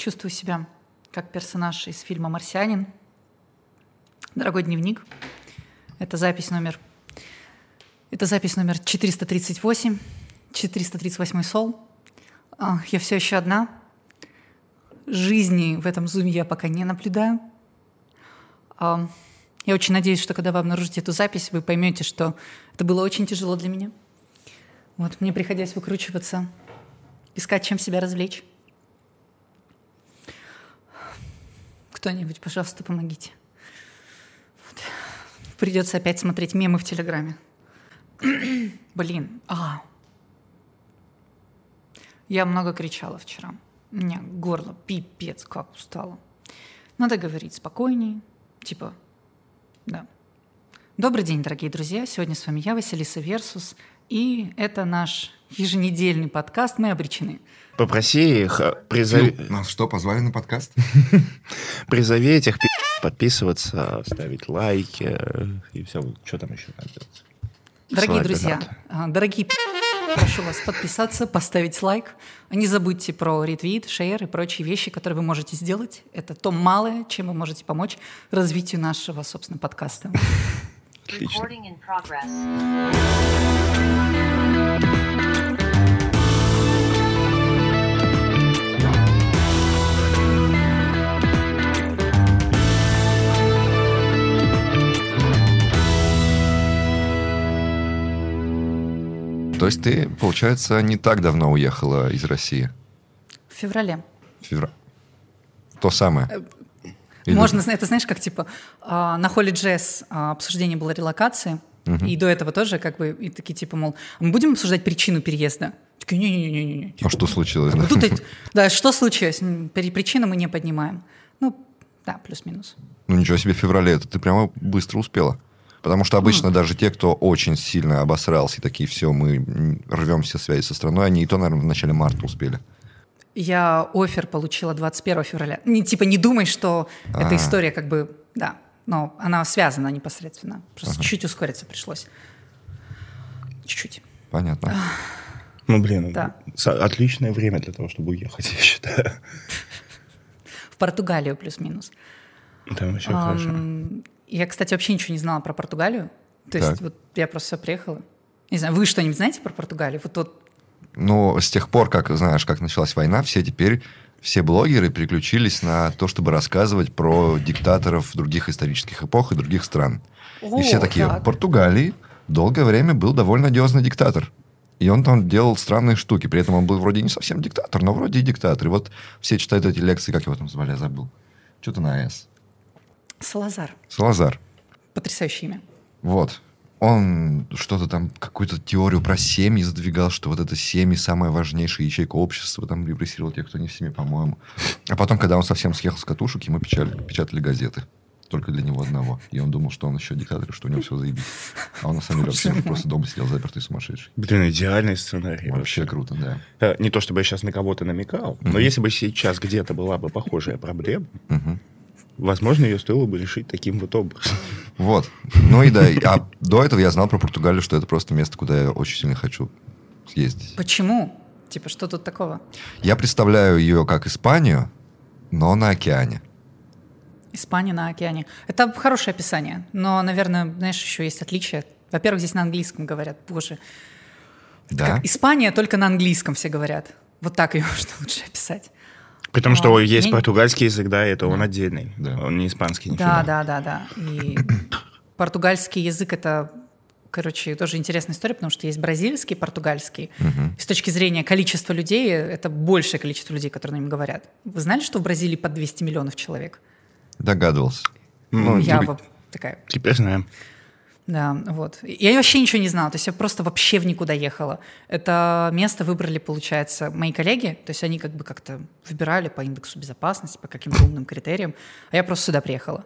Чувствую себя как персонаж из фильма «Марсианин». Дорогой дневник. Это запись номер... Это запись номер 438. 438 сол. А, Я все еще одна. Жизни в этом зуме я пока не наблюдаю. А, Я очень надеюсь, что когда вы обнаружите эту запись, вы поймете, что это было очень тяжело для меня. Вот, мне приходилось выкручиваться, искать, чем себя развлечь. Кто-нибудь, пожалуйста, помогите. Вот. Придется опять смотреть мемы в Телеграме. Блин, а. Я много кричала вчера. У меня горло пипец как устало. Надо говорить спокойнее. Типа, да. Добрый день, дорогие друзья. Сегодня с вами я, Василиса Версус. И это наш еженедельный подкаст «Мы обречены». Попроси их, э, призови, Фил, нас что, позвали на подкаст? призови этих пи*** подписываться, ставить лайки э, и все. Что там еще надо делать? Дорогие друзья, надо. а, дорогие пи***, прошу вас подписаться, поставить лайк. Не забудьте про ретвит, шейер и прочие вещи, которые вы можете сделать. Это то малое, чем вы можете помочь развитию нашего, собственно, подкаста. Отлично. То есть ты, получается, не так давно уехала из России? В феврале. Февра- То самое. Или- Можно, это знаешь, как типа а, на холле джесс а, обсуждение было релокации, и до этого тоже как бы и такие типа, мол, «А мы будем обсуждать причину переезда? Такие, не-не-не-не. А что случилось? да? Тут да, что случилось? Причину мы не поднимаем. Ну, да, плюс-минус. Ну ничего себе, в феврале это ты прямо быстро успела. Потому что обычно даже те, кто очень сильно обосрался и такие, все, мы рвем все связи со страной, они и то, наверное, в начале марта успели. Я офер получила 21 февраля. Не, типа не думай, что А. эта история как бы, да, но она связана непосредственно. Просто чуть-чуть ускориться пришлось. Чуть-чуть. Понятно. Ну, блин, Да. отличное время для того, чтобы уехать, я считаю. В Португалию плюс-минус. Там вообще хорошо. Я, кстати, вообще ничего не знала про Португалию. То есть Так. вот я просто приехала. Не знаю, вы что-нибудь знаете про Португалию? Вот, вот Но с тех пор, как, знаешь, как началась война, все теперь, все блогеры переключились на то, чтобы рассказывать про диктаторов других исторических эпох и других стран. и все О, такие, так. в Португалии долгое время был довольно одиозный диктатор. И он там делал странные штуки. При этом он был вроде не совсем диктатор, но вроде и диктатор. И вот все читают эти лекции, как его там звали, я забыл. Что-то на «С». Салазар. Салазар. Потрясающее имя. Вот. Он что-то там, какую-то теорию про семьи задвигал, что вот это семьи самая важнейшая ячейка общества, там репрессировал тех, кто не в семье, по-моему. А потом, когда он совсем съехал с катушек, ему печатали, печатали газеты. Только для него одного. И он думал, что он еще диктатор, что у него все заебись. А он на самом деле вообще просто дома сидел запертый сумасшедший. Блин, идеальный сценарий. Вообще круто, да. Э, Не то, чтобы я сейчас на кого-то намекал, но если бы сейчас где-то была бы похожая проблема, Мгм. Возможно, ее стоило бы решить таким вот образом. Вот. Ну и да. А до этого я знал про Португалию, что это просто место, куда я очень сильно хочу съездить. Почему? Типа, что тут такого? Я представляю ее как Испанию, но на океане. Испания на океане. Это хорошее описание, но, наверное, знаешь, еще есть отличие. Во-первых, здесь на английском говорят, боже. Да? Как Испания только на английском все говорят. Вот так ее можно лучше описать. Потому что А, есть я португальский язык, да, и это он отдельный. Да. Он не испанский, Да, нифига. да, да, да. И португальский язык это, короче, тоже интересная история, потому что есть бразильский, португальский. И с точки зрения количества людей, это большее количество людей, которые на ним говорят. Вы знали, что в Бразилии под 200 миллионов человек? Догадывался. Ну, Я вот такая, Теперь знаем. Да, вот. Я вообще ничего не знала, то есть я просто вообще в никуда ехала. Это место выбрали, получается, мои коллеги, то есть они как бы как-то выбирали по индексу безопасности, по каким-то умным критериям, а я просто сюда приехала.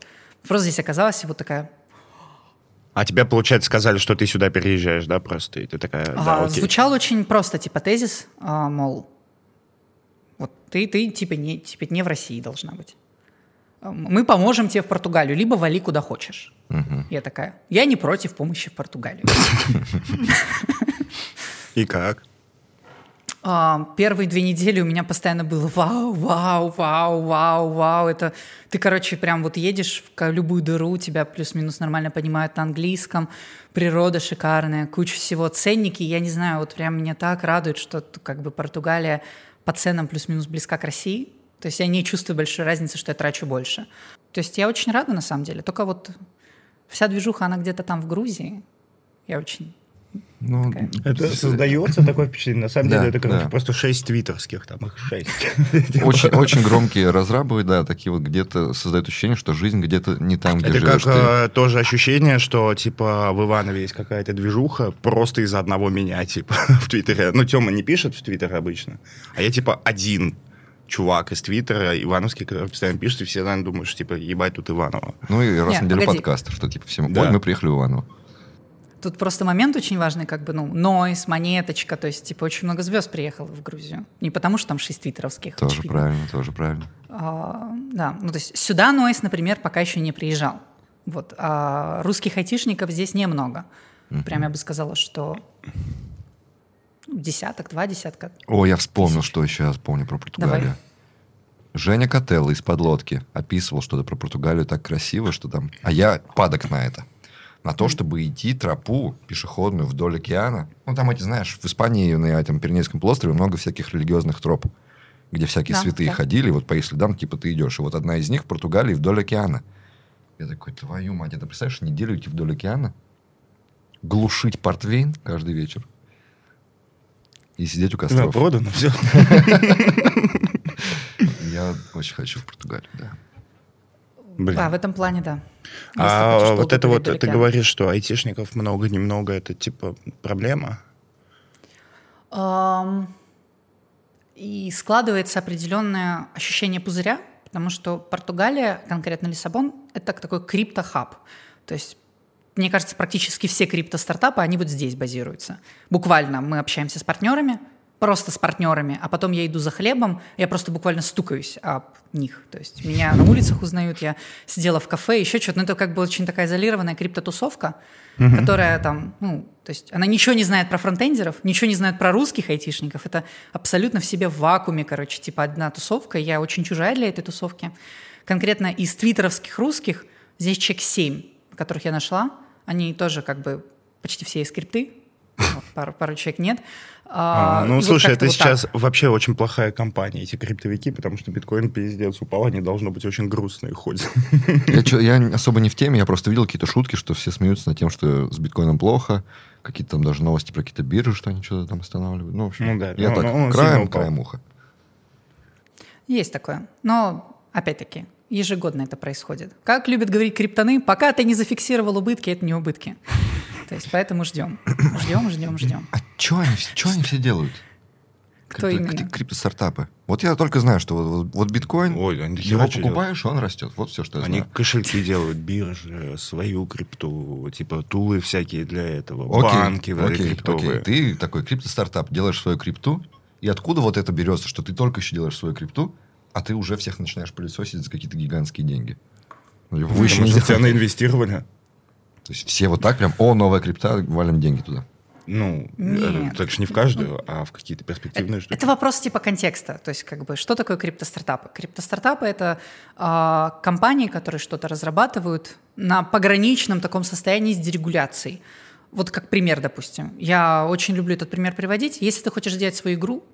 Просто здесь оказалась и вот такая, А тебе, получается, сказали, что ты сюда переезжаешь, да, просто? И ты такая, да, А, окей. звучал очень просто, типа тезис, а, мол, вот ты, ты типа, не, типа не в России должна быть. Мы поможем тебе в Португалию, либо вали куда хочешь. Я такая, я не против помощи в Португалию. И как? А, Первые две недели у меня постоянно было вау, вау, вау, вау, вау. Это ты, короче, прям вот едешь в любую дыру, тебя плюс-минус нормально понимают на английском, природа шикарная, куча всего, ценники. Я не знаю, вот прям меня так радует, что как бы Португалия по ценам плюс-минус близка к России. То есть я не чувствую большой разницы, что я трачу больше. То есть я очень рада на самом деле. Только вот вся движуха, она где-то там в Грузии. Я очень Ну, Такая. Это создается такое впечатление. На самом Да, деле это, короче, да. просто шесть твиттерских, там их шесть. очень, очень громкие разрабы, да, такие вот где-то создают ощущение, что жизнь где-то не там, где Это живешь как ты. э, тоже ощущение, что, типа, в Иванове есть какая-то движуха просто из-за одного меня, типа, в Твиттере. Ну, Тёма не пишет в Твиттере обычно, а я, типа, один чувак из Твиттера, Ивановский, который постоянно пишет, и все, наверное, думают, что, типа, ебать тут Иванова. Ну и раз Не, в неделю погоди. подкаст, что типа всем, Да. ой, мы приехали в Иваново. Тут просто момент очень важный, как бы, ну, нойс, монеточка, то есть, типа, очень много звезд приехало в Грузию. Не потому, что там шесть твиттеровских. Тоже очевидно. правильно, тоже правильно. А, да, ну, то есть сюда нойс, например, пока еще не приезжал. Вот. А русских айтишников здесь немного. Прям я бы сказала, что десяток, два десятка. О, я вспомнил, что еще я помню про Португалию. Давай. Женя Котелло из подлодки описывал что-то про Португалию так красиво, что там... А я падок на это. На то, чтобы идти тропу пешеходную вдоль океана. Ну, там эти, знаешь, в Испании на этом Пиренейском полуострове много всяких религиозных троп, где всякие Да, святые да. ходили, вот по их следам, типа, ты идешь. И вот одна из них в Португалии вдоль океана. Я такой, твою мать, это представляешь, неделю идти вдоль океана, глушить портвейн каждый вечер и сидеть у Да, костров. продано, все. Я очень хочу в Португалию, да. Блин. Да, в этом плане, да. Если А вот это вот, ты говоришь, что айтишников много-немного, это, типа, проблема? И складывается определенное ощущение пузыря, потому что Португалия, конкретно Лиссабон, это такой криптохаб. То есть, мне кажется, практически все крипто-стартапы, они вот здесь базируются. Буквально мы общаемся с партнерами, просто с партнерами, а потом я иду за хлебом, я просто буквально стукаюсь об них. То есть меня на улицах узнают, я сидела в кафе, еще что-то. Но это как бы очень такая изолированная криптотусовка, которая там, ну, то есть она ничего не знает про фронтендеров, ничего не знает про русских айтишников. Это абсолютно в себе в вакууме, короче, типа одна тусовка. Я очень чужая для этой тусовки. Конкретно из твиттеровских русских здесь человек 7, которых я нашла. Они тоже как бы почти все из скрипты. Вот, пару, пару человек нет. А, А, и ну, вот слушай, как-то это вот так. сейчас вообще очень плохая компания, эти криптовики, потому что биткоин пиздец упал, они должно быть очень грустные ходят. Я, чё- я особо не в теме, я просто видел какие-то шутки, что все смеются над тем, что с биткоином плохо, какие-то там даже новости про какие-то биржи, что они что-то там останавливают. Ну, в общем, Ну да, я ну, так, ну, краем, краем уха. Есть такое. Но, опять-таки, ежегодно это происходит. Как любят говорить криптоны, пока ты не зафиксировал убытки, это не убытки. То есть поэтому ждем. Ждем, ждем, ждем. А что они, чё они все делают? Кто Крипто- именно? кри- Криптостартапы. Вот я только знаю, что вот, вот- биткоин, Ой, они его покупаешь, он растет. Вот все, что я Они знаю. кошельки делают, биржи, свою крипту, типа тулы всякие для этого, Окей, банки окей, криптовые. окей. Ты такой криптостартап, делаешь свою крипту, и откуда вот это берется, что ты только еще делаешь свою крипту, а ты уже всех начинаешь пылесосить за какие-то гигантские деньги? Ну, типа, Вы еще тебя наинвестировали. То есть все вот так прям, о, новая крипта, валим деньги туда. Ну, Нет. э, так же не в каждую, а в какие-то перспективные штуки. Это вопрос типа контекста. То есть, как бы, что такое криптостартапы? Криптостартапы — это а, компании, которые что-то разрабатывают на пограничном таком состоянии с дерегуляцией. Вот как пример, допустим. Я очень люблю этот пример приводить. Если ты хочешь сделать свою игру,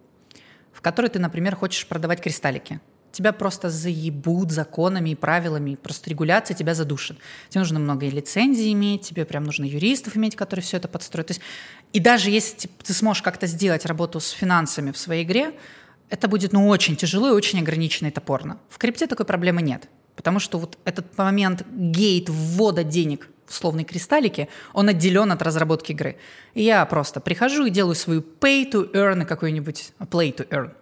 в которой ты, например, хочешь продавать кристаллики, тебя просто заебут законами и правилами, просто регуляция тебя задушит. Тебе нужно много и лицензий иметь, тебе прям нужно юристов иметь, которые все это подстроят. То есть, и даже если типа, ты сможешь как-то сделать работу с финансами в своей игре, это будет ну, очень тяжело и очень ограниченно и топорно. В крипте такой проблемы нет. Потому что вот этот момент гейт ввода денег условные кристаллики, он отделен от разработки игры. И я просто прихожу и делаю свою pay to earn какую-нибудь play to earn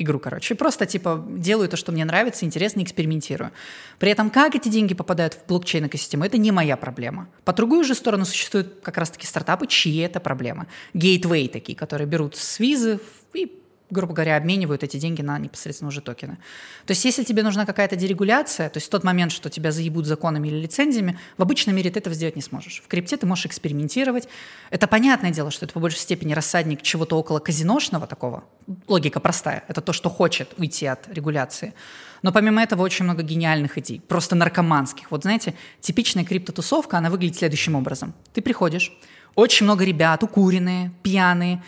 игру, короче. И просто, типа, делаю то, что мне нравится, интересно, экспериментирую. При этом, как эти деньги попадают в блокчейн-экосистему, это не моя проблема. По другую же сторону существуют как раз-таки стартапы, чьи это проблема. Гейтвей такие, которые берут с визы и грубо говоря, обменивают эти деньги на непосредственно уже токены. То есть если тебе нужна какая-то дерегуляция, то есть в тот момент, что тебя заебут законами или лицензиями, в обычном мире ты этого сделать не сможешь. В крипте ты можешь экспериментировать. Это понятное дело, что это по большей степени рассадник чего-то около казиношного такого. Логика простая. Это то, что хочет уйти от регуляции. Но помимо этого очень много гениальных идей, просто наркоманских. Вот знаете, типичная криптотусовка, она выглядит следующим образом. Ты приходишь, очень много ребят, укуренные, пьяные,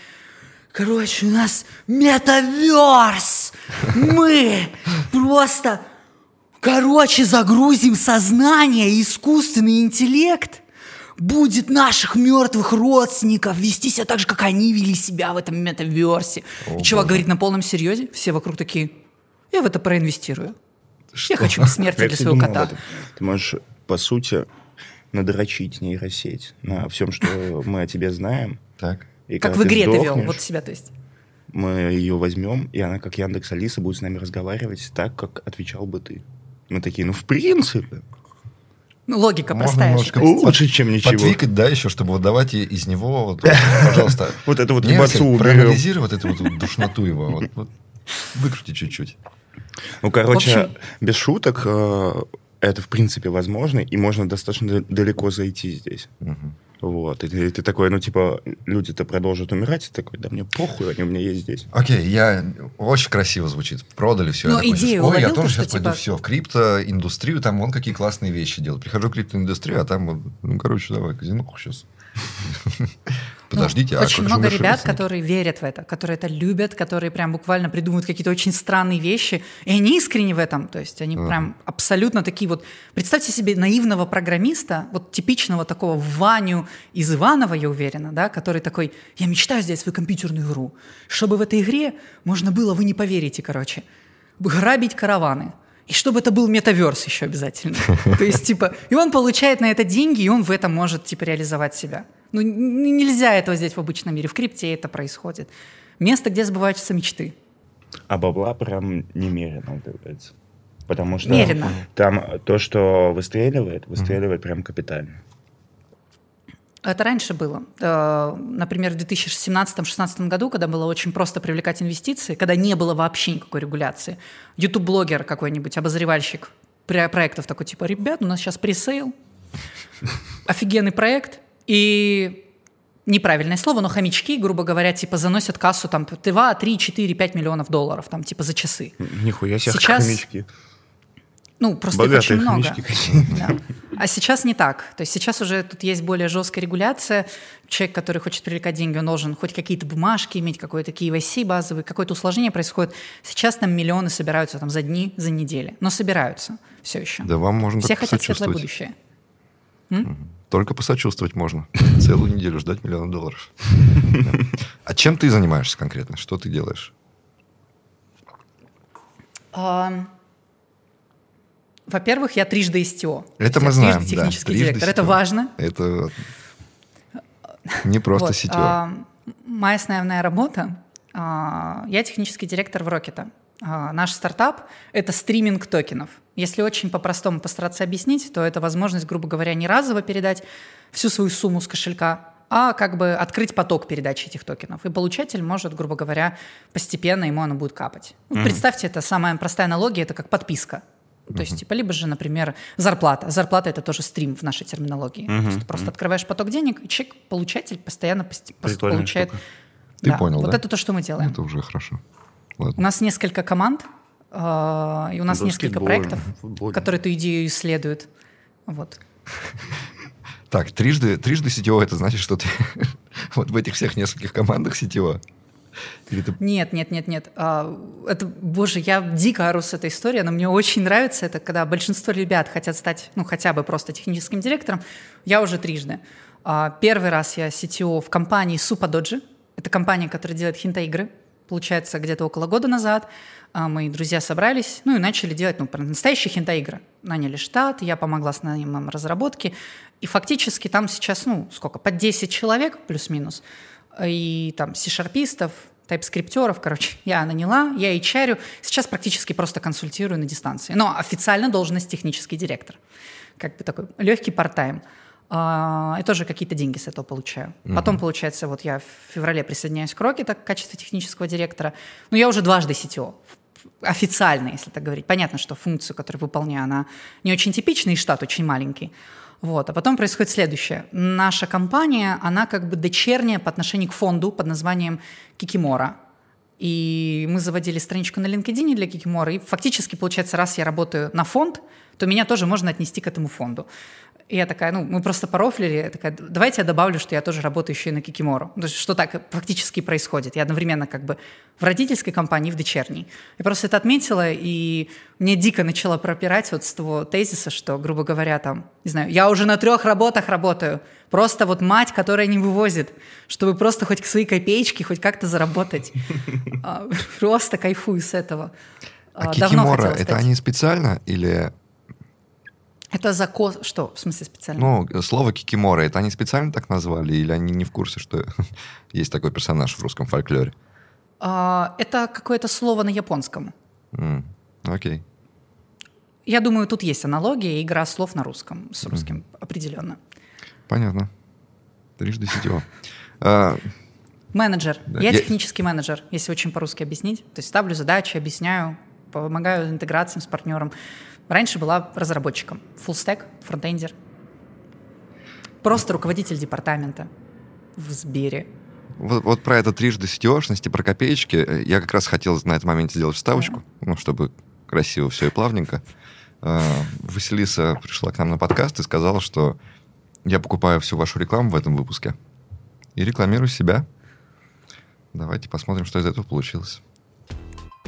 Короче, у нас метаверс. Мы просто, короче, загрузим сознание, искусственный интеллект будет наших мертвых родственников вести себя так же, как они вели себя в этом метаверсе. О, И чувак боже. говорит на полном серьезе, все вокруг такие, я в это проинвестирую. Я хочу бессмертия для своего кота. Ты можешь, по сути, надрочить нейросеть на всем, что мы о тебе знаем. Так. И Как в ты игре ты вел, вот себя, то есть. Мы ее возьмем, и она, как Яндекс Алиса, будет с нами разговаривать так, как отвечал бы ты. Мы такие, ну, в принципе, Ну, логика Можно простая же. немножко есть. лучше, чем ничего. Потвикать, да, еще, чтобы вот давать из него, вот, вот, пожалуйста. Вот эту вот ебацу уберем. проанализируй вот эту вот, душноту его. Выкрути чуть-чуть. Ну, короче, без шуток, э, это, в принципе, возможно, и можно достаточно далеко зайти здесь. Вот. И ты, ты такой, ну, типа, люди-то продолжат умирать, и ты такой, да мне похуй, они у меня есть здесь. Окей, я очень красиво звучит. Продали все. Ну, я такой, идею Ой, я тоже то, сейчас пойду типа- все в криптоиндустрию, там вон какие классные вещи делают. Прихожу в криптоиндустрию, а там, вот, ну, короче, давай, казинуху сейчас. Подождите, Ну, а очень много ребят, родственники? которые верят в это, которые это любят, которые прям буквально придумывают какие-то очень странные вещи, и они искренне в этом, то есть они Ага. прям абсолютно такие вот. Представьте себе наивного программиста, вот типичного такого Ваню из Иванова, я уверена, да, который такой, я мечтаю сделать свою компьютерную игру, чтобы в этой игре можно было, вы не поверите, короче, грабить караваны. И чтобы это был метаверс еще обязательно. То есть, типа, и он получает на это деньги, и он в этом может, типа, реализовать себя. Ну, нельзя этого сделать в обычном мире. В крипте это происходит. Место, где сбываются мечты. А бабла прям немерено убивается. Потому что Мерено. там то, что выстреливает, выстреливает прям капитально. Это раньше было. Э, Например, в 2017-2016 году, когда было очень просто привлекать инвестиции, когда не было вообще никакой регуляции. YouTube-блогер какой-нибудь, обозревальщик про- проектов такой, типа, ребят, у нас сейчас пресейл, офигенный проект, и неправильное слово, но хомячки, грубо говоря, типа заносят кассу там 2, 3, 4, 5 миллионов долларов, там типа за часы. Нихуя себе Сейчас хомячки. Ну, просто их Богатые очень много. Да. А сейчас не так. То есть сейчас уже тут есть более жесткая регуляция. Человек, который хочет привлекать деньги, он должен хоть какие-то бумажки иметь, какой-то KYC базовый, какое-то усложнение происходит. Сейчас там миллионы собираются там за дни, за недели. Но собираются все еще. Да вам можно Все хотят светлое будущее. Только посочувствовать можно. Целую неделю ждать миллион долларов. Да. А чем ты занимаешься конкретно? Что ты делаешь? Во-первых, я трижды СТО. Это мы знаем, Трижды да. технический Трижды директор. Это важно. Это не просто Вот, а, моя основная работа, а, я технический директор в Рокета. А, Наш стартап — это стриминг токенов. Если очень по-простому постараться объяснить, то это возможность, грубо говоря, не разово передать всю свою сумму с кошелька, а как бы открыть поток передачи этих токенов. И получатель может, грубо говоря, постепенно ему оно будет капать. Вот Представьте, это самая простая аналогия, это как подписка. То есть, типа, либо же, например, зарплата. Зарплата это тоже стрим в нашей терминологии. То есть ты просто открываешь поток денег, и человек, получатель, постоянно пост- получает. штука. Ты Да, понял, Вот да? это то, что мы делаем. Это уже хорошо. У Ладно. нас несколько команд, и у нас несколько проектов, футбол. которые эту идею исследуют. Вот. Так, трижды, трижды сетевой, это значит, что ты вот в этих всех нескольких командах сетевой? Или ты Нет, нет, нет, нет. А, Это, боже, я дико ору с этой историей, но мне очень нравится это, когда большинство ребят хотят стать, ну, хотя бы просто техническим директором. Я уже трижды. А, Первый раз я CTO в компании Supadoji. Это компания, которая делает хинта-игры. Получается, где-то около года назад а, мои друзья собрались, ну, и начали делать, ну, настоящие хинта-игры. Наняли штат, я помогла с наемом разработки. И фактически там сейчас, ну, сколько, под 10 человек плюс-минус и там C-шарпистов, тайпскриптеров, короче, я наняла, я HR, сейчас практически просто консультирую на дистанции. Но официально должность технический директор. Как бы такой легкий парт-тайм. А, И тоже какие-то деньги с этого получаю. Потом, получается, вот я в феврале присоединяюсь к Роке так, в качестве технического директора. Ну, я уже дважды CTO. Официально, если так говорить. Понятно, что функцию, которую выполняю, она не очень типичная, и штат очень маленький. Вот. А потом происходит следующее. Наша компания, она как бы дочерняя по отношению к фонду под названием Кикимора. И мы заводили страничку на LinkedIn для Кикимора. И фактически, получается, раз я работаю на фонд, то меня тоже можно отнести к этому фонду. И я такая, ну, мы просто порофлили, я такая, давайте я добавлю, что я тоже работаю еще и на Кикимору. То есть, что так фактически происходит. Я одновременно как бы в родительской компании, и в дочерней. Я просто это отметила, и мне дико начало пропирать вот с того тезиса, что, грубо говоря, там, не знаю, я уже на трех работах работаю. Просто вот мать, которая не вывозит, чтобы просто хоть к своей копеечке, хоть как-то заработать. А, Просто кайфую с этого. А А, кикимора, это они специально или... Это закос... Что? В смысле специально? Ну, слово кикимора, это они специально так назвали, или они не в курсе, что есть такой персонаж в русском фольклоре? А, это какое-то слово на японском. М, Окей. Я думаю, тут есть аналогия, игра слов на русском, с русским определенно. Понятно. Трижды сетево. А, Менеджер. Да, Я я- технический менеджер, если очень по-русски объяснить. То есть ставлю задачи, объясняю, помогаю интеграциям с партнером. Раньше была разработчиком. Stack, фронтендер. Просто руководитель департамента в Сбере. Вот, вот про это трижды сетевошность и про копеечки я как раз хотел на этом моменте сделать вставочку, ну, чтобы красиво все и плавненько. А, Василиса пришла к нам на подкаст и сказала, что я покупаю всю вашу рекламу в этом выпуске и рекламирую себя. Давайте посмотрим, что из этого получилось.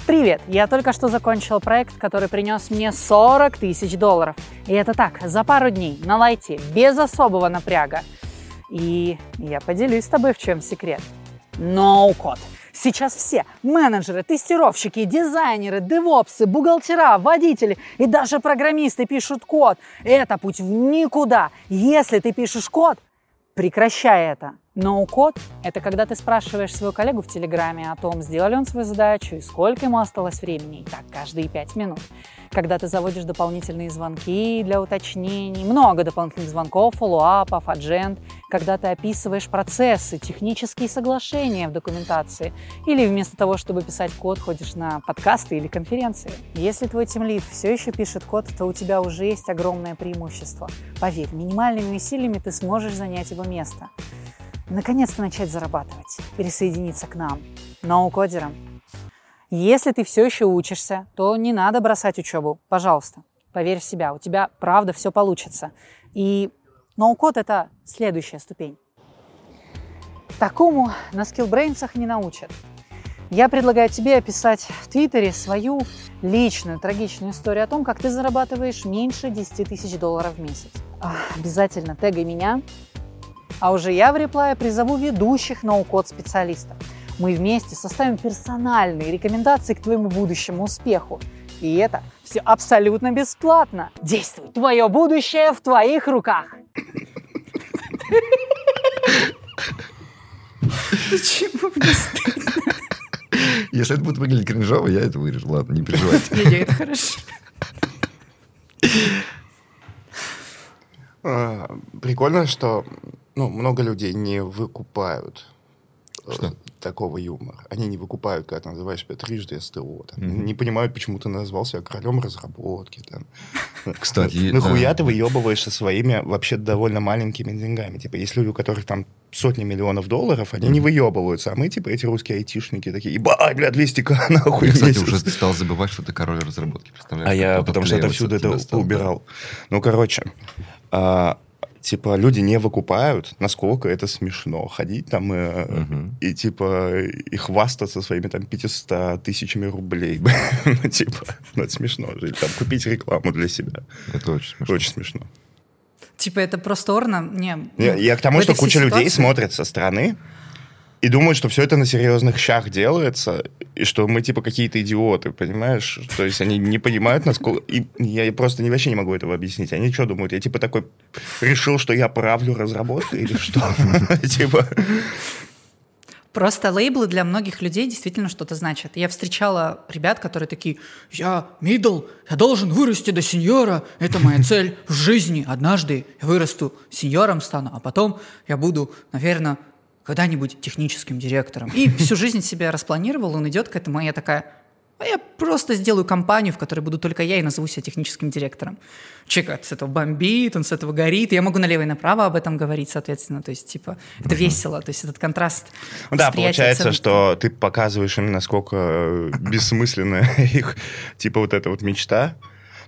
Привет! Я только что закончил проект, который принес мне 40 тысяч долларов. И это так, за пару дней, на лайте, без особого напряга. И я поделюсь с тобой, в чем секрет. Ноу-код. Сейчас все менеджеры, тестировщики, дизайнеры, девопсы, бухгалтера, водители и даже программисты пишут код. Это путь в никуда. Если ты пишешь код, прекращай это. Ноу-код – это когда ты спрашиваешь своего коллегу в Телеграме о том, сделал ли он свою задачу и сколько ему осталось времени, и так каждые пять минут. Когда ты заводишь дополнительные звонки для уточнений, много дополнительных звонков, фоллоуапов, аджент, когда ты описываешь процессы, технические соглашения в документации, или вместо того, чтобы писать код, ходишь на подкасты или конференции. Если твой тимлид все еще пишет код, то у тебя уже есть огромное преимущество. Поверь, минимальными усилиями ты сможешь занять его место наконец-то начать зарабатывать, присоединиться к нам, ноу-кодерам. Если ты все еще учишься, то не надо бросать учебу, пожалуйста. Поверь в себя, у тебя правда все получится. И ноу-код – это следующая ступень. Такому на Skillbrains не научат. Я предлагаю тебе описать в Твиттере свою личную трагичную историю о том, как ты зарабатываешь меньше 10 тысяч долларов в месяц. А, Обязательно тегай меня, а уже я в реплае призову ведущих ноу-код специалистов. Мы вместе составим персональные рекомендации к твоему будущему успеху. И это все абсолютно бесплатно. Действуй! Твое будущее в твоих руках! Почему мне стыдно? Если это будет выглядеть кринжово, я это вырежу. Ладно, не переживайте. Не-не, это хорошо. А, Прикольно, что ну, много людей не выкупают э, Что? Такого юмора. Они не выкупают, когда ты называешь себя трижды СТО. там. Мгм. Не понимают, почему ты назвал себя королем разработки. Там. Кстати, Нахуя да. ты выебываешься своими вообще довольно маленькими деньгами? Типа, есть люди, у которых там сотни миллионов долларов, они не выебываются, а мы, типа, эти русские айтишники такие, ебать, бля, 200к нахуй Я, кстати, месяц». уже стал забывать, что ты король разработки. Представляешь? А я, потому что отовсюду это убирал. Ну, короче, а, типа, люди не выкупают, насколько это смешно. Ходить там э, Мгм. и, типа, и хвастаться своими там 500 тысячами рублей. Ну, типа, ну, это смешно же. Или там купить рекламу для себя. Это очень смешно. Очень смешно. Типа это просторно? Не. Я, ну, я к тому, что куча людей ситуации- смотрят со стороны и думают, что все это на серьезных щах делается, и что мы типа какие-то идиоты, понимаешь? То есть они не понимают, насколько... И я просто не, вообще не могу этого объяснить. Они что думают? Я типа такой решил, что я правлю разработкой или что? Типа... Просто лейблы для многих людей действительно что-то значат. Я встречала ребят, которые такие, я middle, я должен вырасти до сеньора, это моя цель в жизни. Однажды я вырасту сеньором стану, а потом я буду, наверное, когда-нибудь техническим директором. И всю жизнь себя распланировал, он идет к этому, и я такая, а я просто сделаю компанию, в которой буду только я и назову себя техническим директором. Человек с этого бомбит, он с этого горит. Я могу налево и направо об этом говорить, соответственно. То есть, типа, это весело. То есть, этот контраст. Ну да, получается, что ты показываешь им, насколько бессмысленная их, типа, вот эта вот мечта.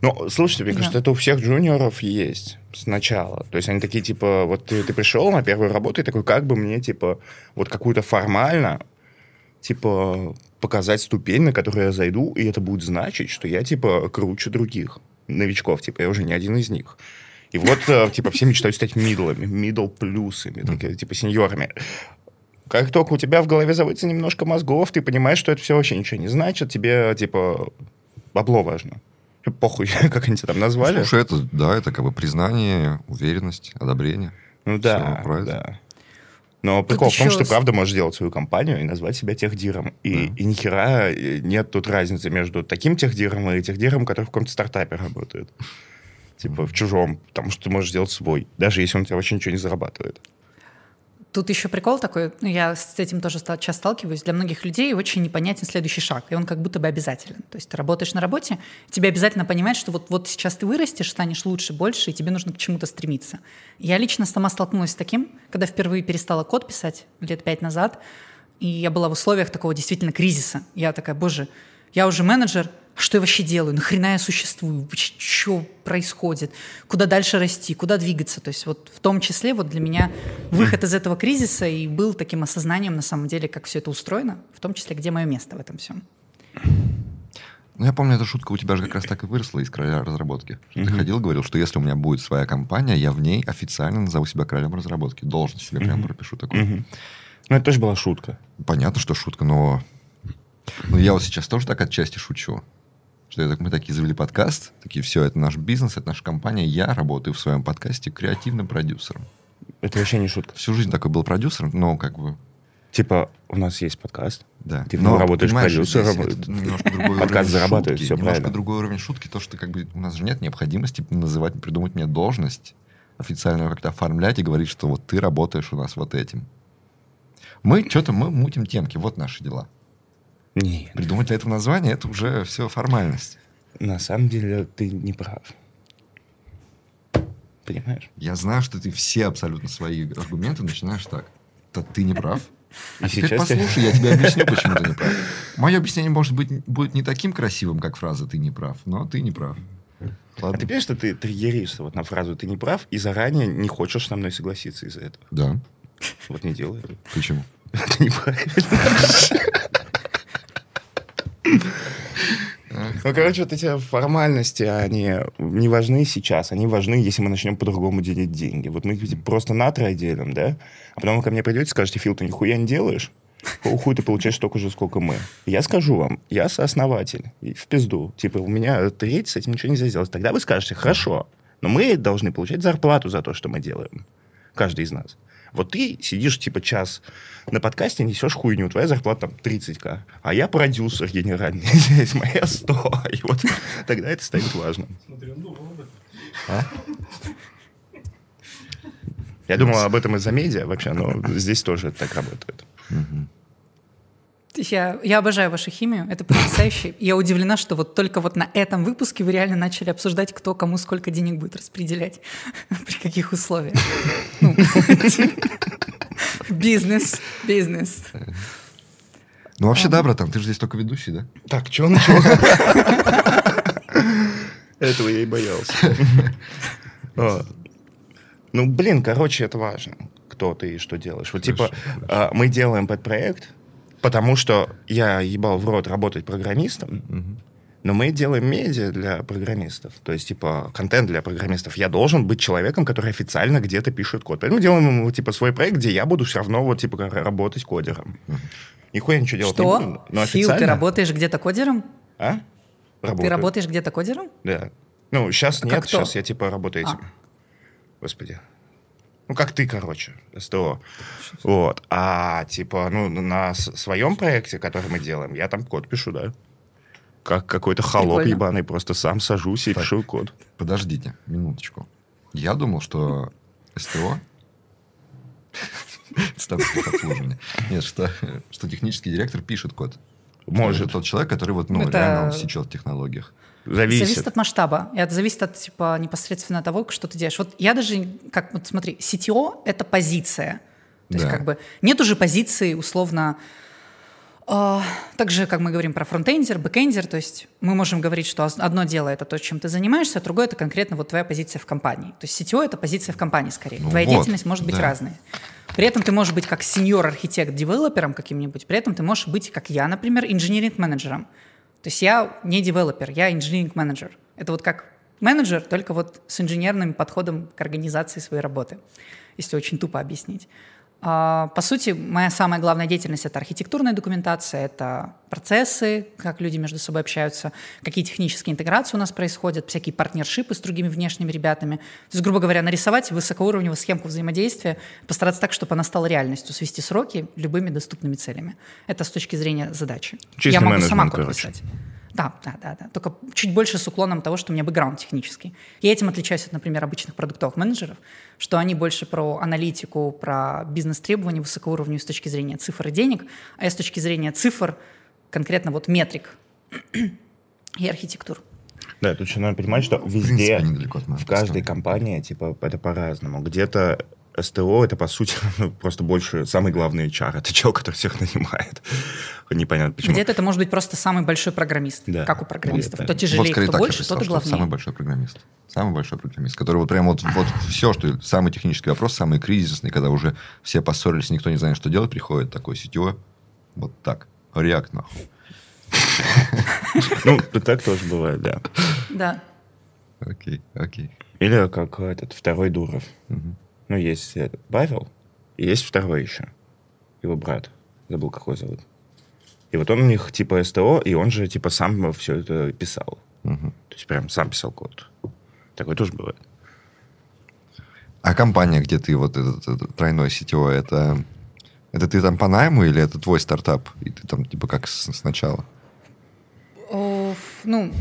Ну, слушайте, мне Да. кажется, это у всех джуниоров есть сначала. То есть они такие, типа, вот ты, ты пришел на первую работу и такой, как бы мне, типа, вот какую-то формально, типа, показать ступень, на которую я зайду, и это будет значить, что я, типа, круче других новичков, типа, я уже не один из них. И вот, э, типа, все мечтают стать мидлами, мидл плюсами, такие, типа, сеньорами. Как только у тебя в голове заводится немножко мозгов, ты понимаешь, что это все вообще ничего не значит, тебе, типа, бабло важно. Похуй, как они тебя там назвали. Слушай, это, да, это как бы признание, уверенность, одобрение. ну да, да. Но прикол в том, что правда можешь сделать свою компанию и назвать себя техдиром. И, и ни хера э, нет тут разницы между таким техдиром и техдиром, который в каком-то стартапе работает. Типа в чужом, потому что ты можешь сделать свой, даже если он у тебя вообще ничего не зарабатывает. Тут еще прикол такой, ну, я с этим тоже часто сталкиваюсь, для многих людей очень непонятен следующий шаг, и он как будто бы обязателен. То есть ты работаешь на работе, тебе обязательно понимать, что вот, вот сейчас ты вырастешь, станешь лучше, больше, и тебе нужно к чему-то стремиться. Я лично сама столкнулась с таким, когда впервые перестала код писать лет пять назад, и я была в условиях такого действительно кризиса. Я такая, боже, я уже менеджер, что я вообще делаю? Нахрена я существую? Что происходит? Куда дальше расти? Куда двигаться? То есть вот в том числе вот для меня выход из этого кризиса и был таким осознанием на самом деле, как все это устроено, в том числе, где мое место в этом всем. Ну, я помню, эта шутка у тебя же как раз так и выросла из короля разработки. Ты ходил, говорил, что если у меня будет своя компания, я в ней официально назову себя королем разработки. Должность себе прям пропишу такую. Мгм. Ну, это тоже была шутка. Понятно, что шутка, но... Ну, я вот сейчас тоже так отчасти шучу. Что мы такие завели подкаст, такие, все, это наш бизнес, это наша компания, я работаю в своем подкасте креативным продюсером. Это вообще не шутка. Всю жизнь такой был продюсером, но как бы, Типа, у нас есть подкаст. да. Ты но, работаешь продюсером, подкаст зарабатывает, шутки, всё немножко правильно. другой уровень шутки, то, что как бы у нас же нет необходимости называть, придумать мне должность, официально как-то оформлять и говорить, что вот ты работаешь у нас вот этим. Мы что-то, мы мутим темки, вот наши дела. Нет. Придумать для этого название, это уже все формальность. На самом деле ты не прав. Понимаешь? Я знаю, что ты все абсолютно свои аргументы начинаешь так. Да ты не прав. А теперь сейчас послушай, я тебе объясню, почему ты не прав. Мое объяснение, может быть, будет не таким красивым, как фраза «ты не прав», но ты не прав. А Ладно? ты понимаешь, что ты триггеришься вот на фразу «ты не прав» и заранее не хочешь со мной согласиться из-за этого? Да. Вот не делай. Почему? Это неправильно. Ну, короче, вот эти формальности, они не важны сейчас, они важны, если мы начнем по-другому делить деньги. Вот мы просто на трое делим, да? А потом вы ко мне придете и скажете, Фил, ты нихуя не делаешь? Хуй ты получаешь столько же, сколько мы. Я скажу вам, я сооснователь. И в пизду. Типа, у меня треть, с этим ничего нельзя сделать. Тогда вы скажете, хорошо, но мы должны получать зарплату за то, что мы делаем. Каждый из нас. Вот ты сидишь, типа, час на подкасте, несешь хуйню, твоя зарплата там 30к, а я продюсер генеральный, здесь моя 100, и вот тогда это станет важным. А? Я думал об этом из-за медиа вообще, но здесь тоже так работает. Я, я обожаю вашу химию, это потрясающе. Я удивлена, что вот только вот на этом выпуске вы реально начали обсуждать, кто кому сколько денег будет распределять, при каких условиях. Ну, Бизнес, бизнес. Ну, вообще, да, братан, ты же здесь только ведущий, да? Так, что начал? Этого я и боялся. Ну, блин, короче, это важно, кто ты и что делаешь. Вот типа а, мы делаем под проект, потому что я ебал в рот работать программистом, но мы делаем медиа для программистов. То есть, типа, контент для программистов. Я должен быть человеком, который официально где-то пишет код. Поэтому делаем ему, типа, свой проект, где я буду все равно, вот, типа, работать кодером. Нихуя ничего делать не Что? буду. Но Фил, ты официально- работаешь где-то кодером? А? Ты Работаю. работаешь где-то кодером? Да. Ну, сейчас А нет, сейчас я, типа, работаю А. этим. Господи. Ну, как ты, короче, СТО. Вот. А, типа, ну, на своем проекте, который мы делаем, я там код пишу, да. Как какой-то холоп Прикольно. ебаный, просто сам сажусь и Так. пишу код. Подождите, минуточку. Я думал, что СТО... Обслуживания. Нет, что, что технический директор пишет код. Может. Это тот человек, который вот, ну, Это- реально он сечет в технологиях. Зависит. Зависит от масштаба. И это зависит от типа непосредственно того, что ты делаешь. Вот я даже, как вот смотри, CTO — это позиция. То есть Да. как бы нет уже позиции условно а, также, как мы говорим про фронтендер, бэкендер, то есть мы можем говорить, что одно дело это то, чем ты занимаешься, а другое это конкретно вот твоя позиция в компании. То есть CTO это позиция в компании скорее. Ну Твоя вот, деятельность может быть да. разной. При этом ты можешь быть как senior architect девелопером каким-нибудь, при этом ты можешь быть, как я, например, engineering-менеджером. То есть я не девелопер, я инженеринг-менеджер. Это вот как менеджер, только вот с инженерным подходом к организации своей работы, если очень тупо объяснить. А, По сути, моя самая главная деятельность — это архитектурная документация, это процессы, как люди между собой общаются, какие технические интеграции у нас происходят, всякие партнершипы с другими внешними ребятами. То есть, грубо говоря, нарисовать высокоуровневую схемку взаимодействия, постараться так, чтобы она стала реальностью, свести сроки любыми доступными целями. Это с точки зрения задачи. Чистый Я могу сама код короче. писать. Да, да, да, да. Только чуть больше с уклоном того, что у меня бэкграунд технический. Я этим отличаюсь от, например, обычных продуктовых менеджеров, что они больше про аналитику, про бизнес-требования высокоуровневые с точки зрения цифр и денег, а я с точки зрения цифр, конкретно вот метрик и архитектур. Да, тут еще надо понимать, что принципе, везде, от моего в каждой компании, типа, это по-разному. Где-то СТО это, по сути, ну, просто больше самый главный HR. Это чел, который всех нанимает. Непонятно почему. Где-то это может быть просто самый большой программист, Да. как у программистов. Да. Кто вот тяжелее, скорее кто больше, тот и главнее. самый большой программист. Самый большой программист, который вот прям вот, вот все, что самый технический вопрос, самый кризисный, когда уже все поссорились, никто не знает, что делать, приходит такой сетевой, вот так, реакт нахуй. Ну, так тоже бывает, да. Да. Окей, окей. Или как этот второй Дуров. Мгм. Ну, есть этот Павел, и есть второй еще. Его брат. Забыл, какой зовут. И вот он у них типа СТО, и он же типа сам все это писал. Мгм. То есть прям сам писал код. Такое тоже бывает. А компания, где ты вот этот, этот тройной сетевой, это, это ты там по найму или это твой стартап? И ты там типа как с- сначала? О, ну,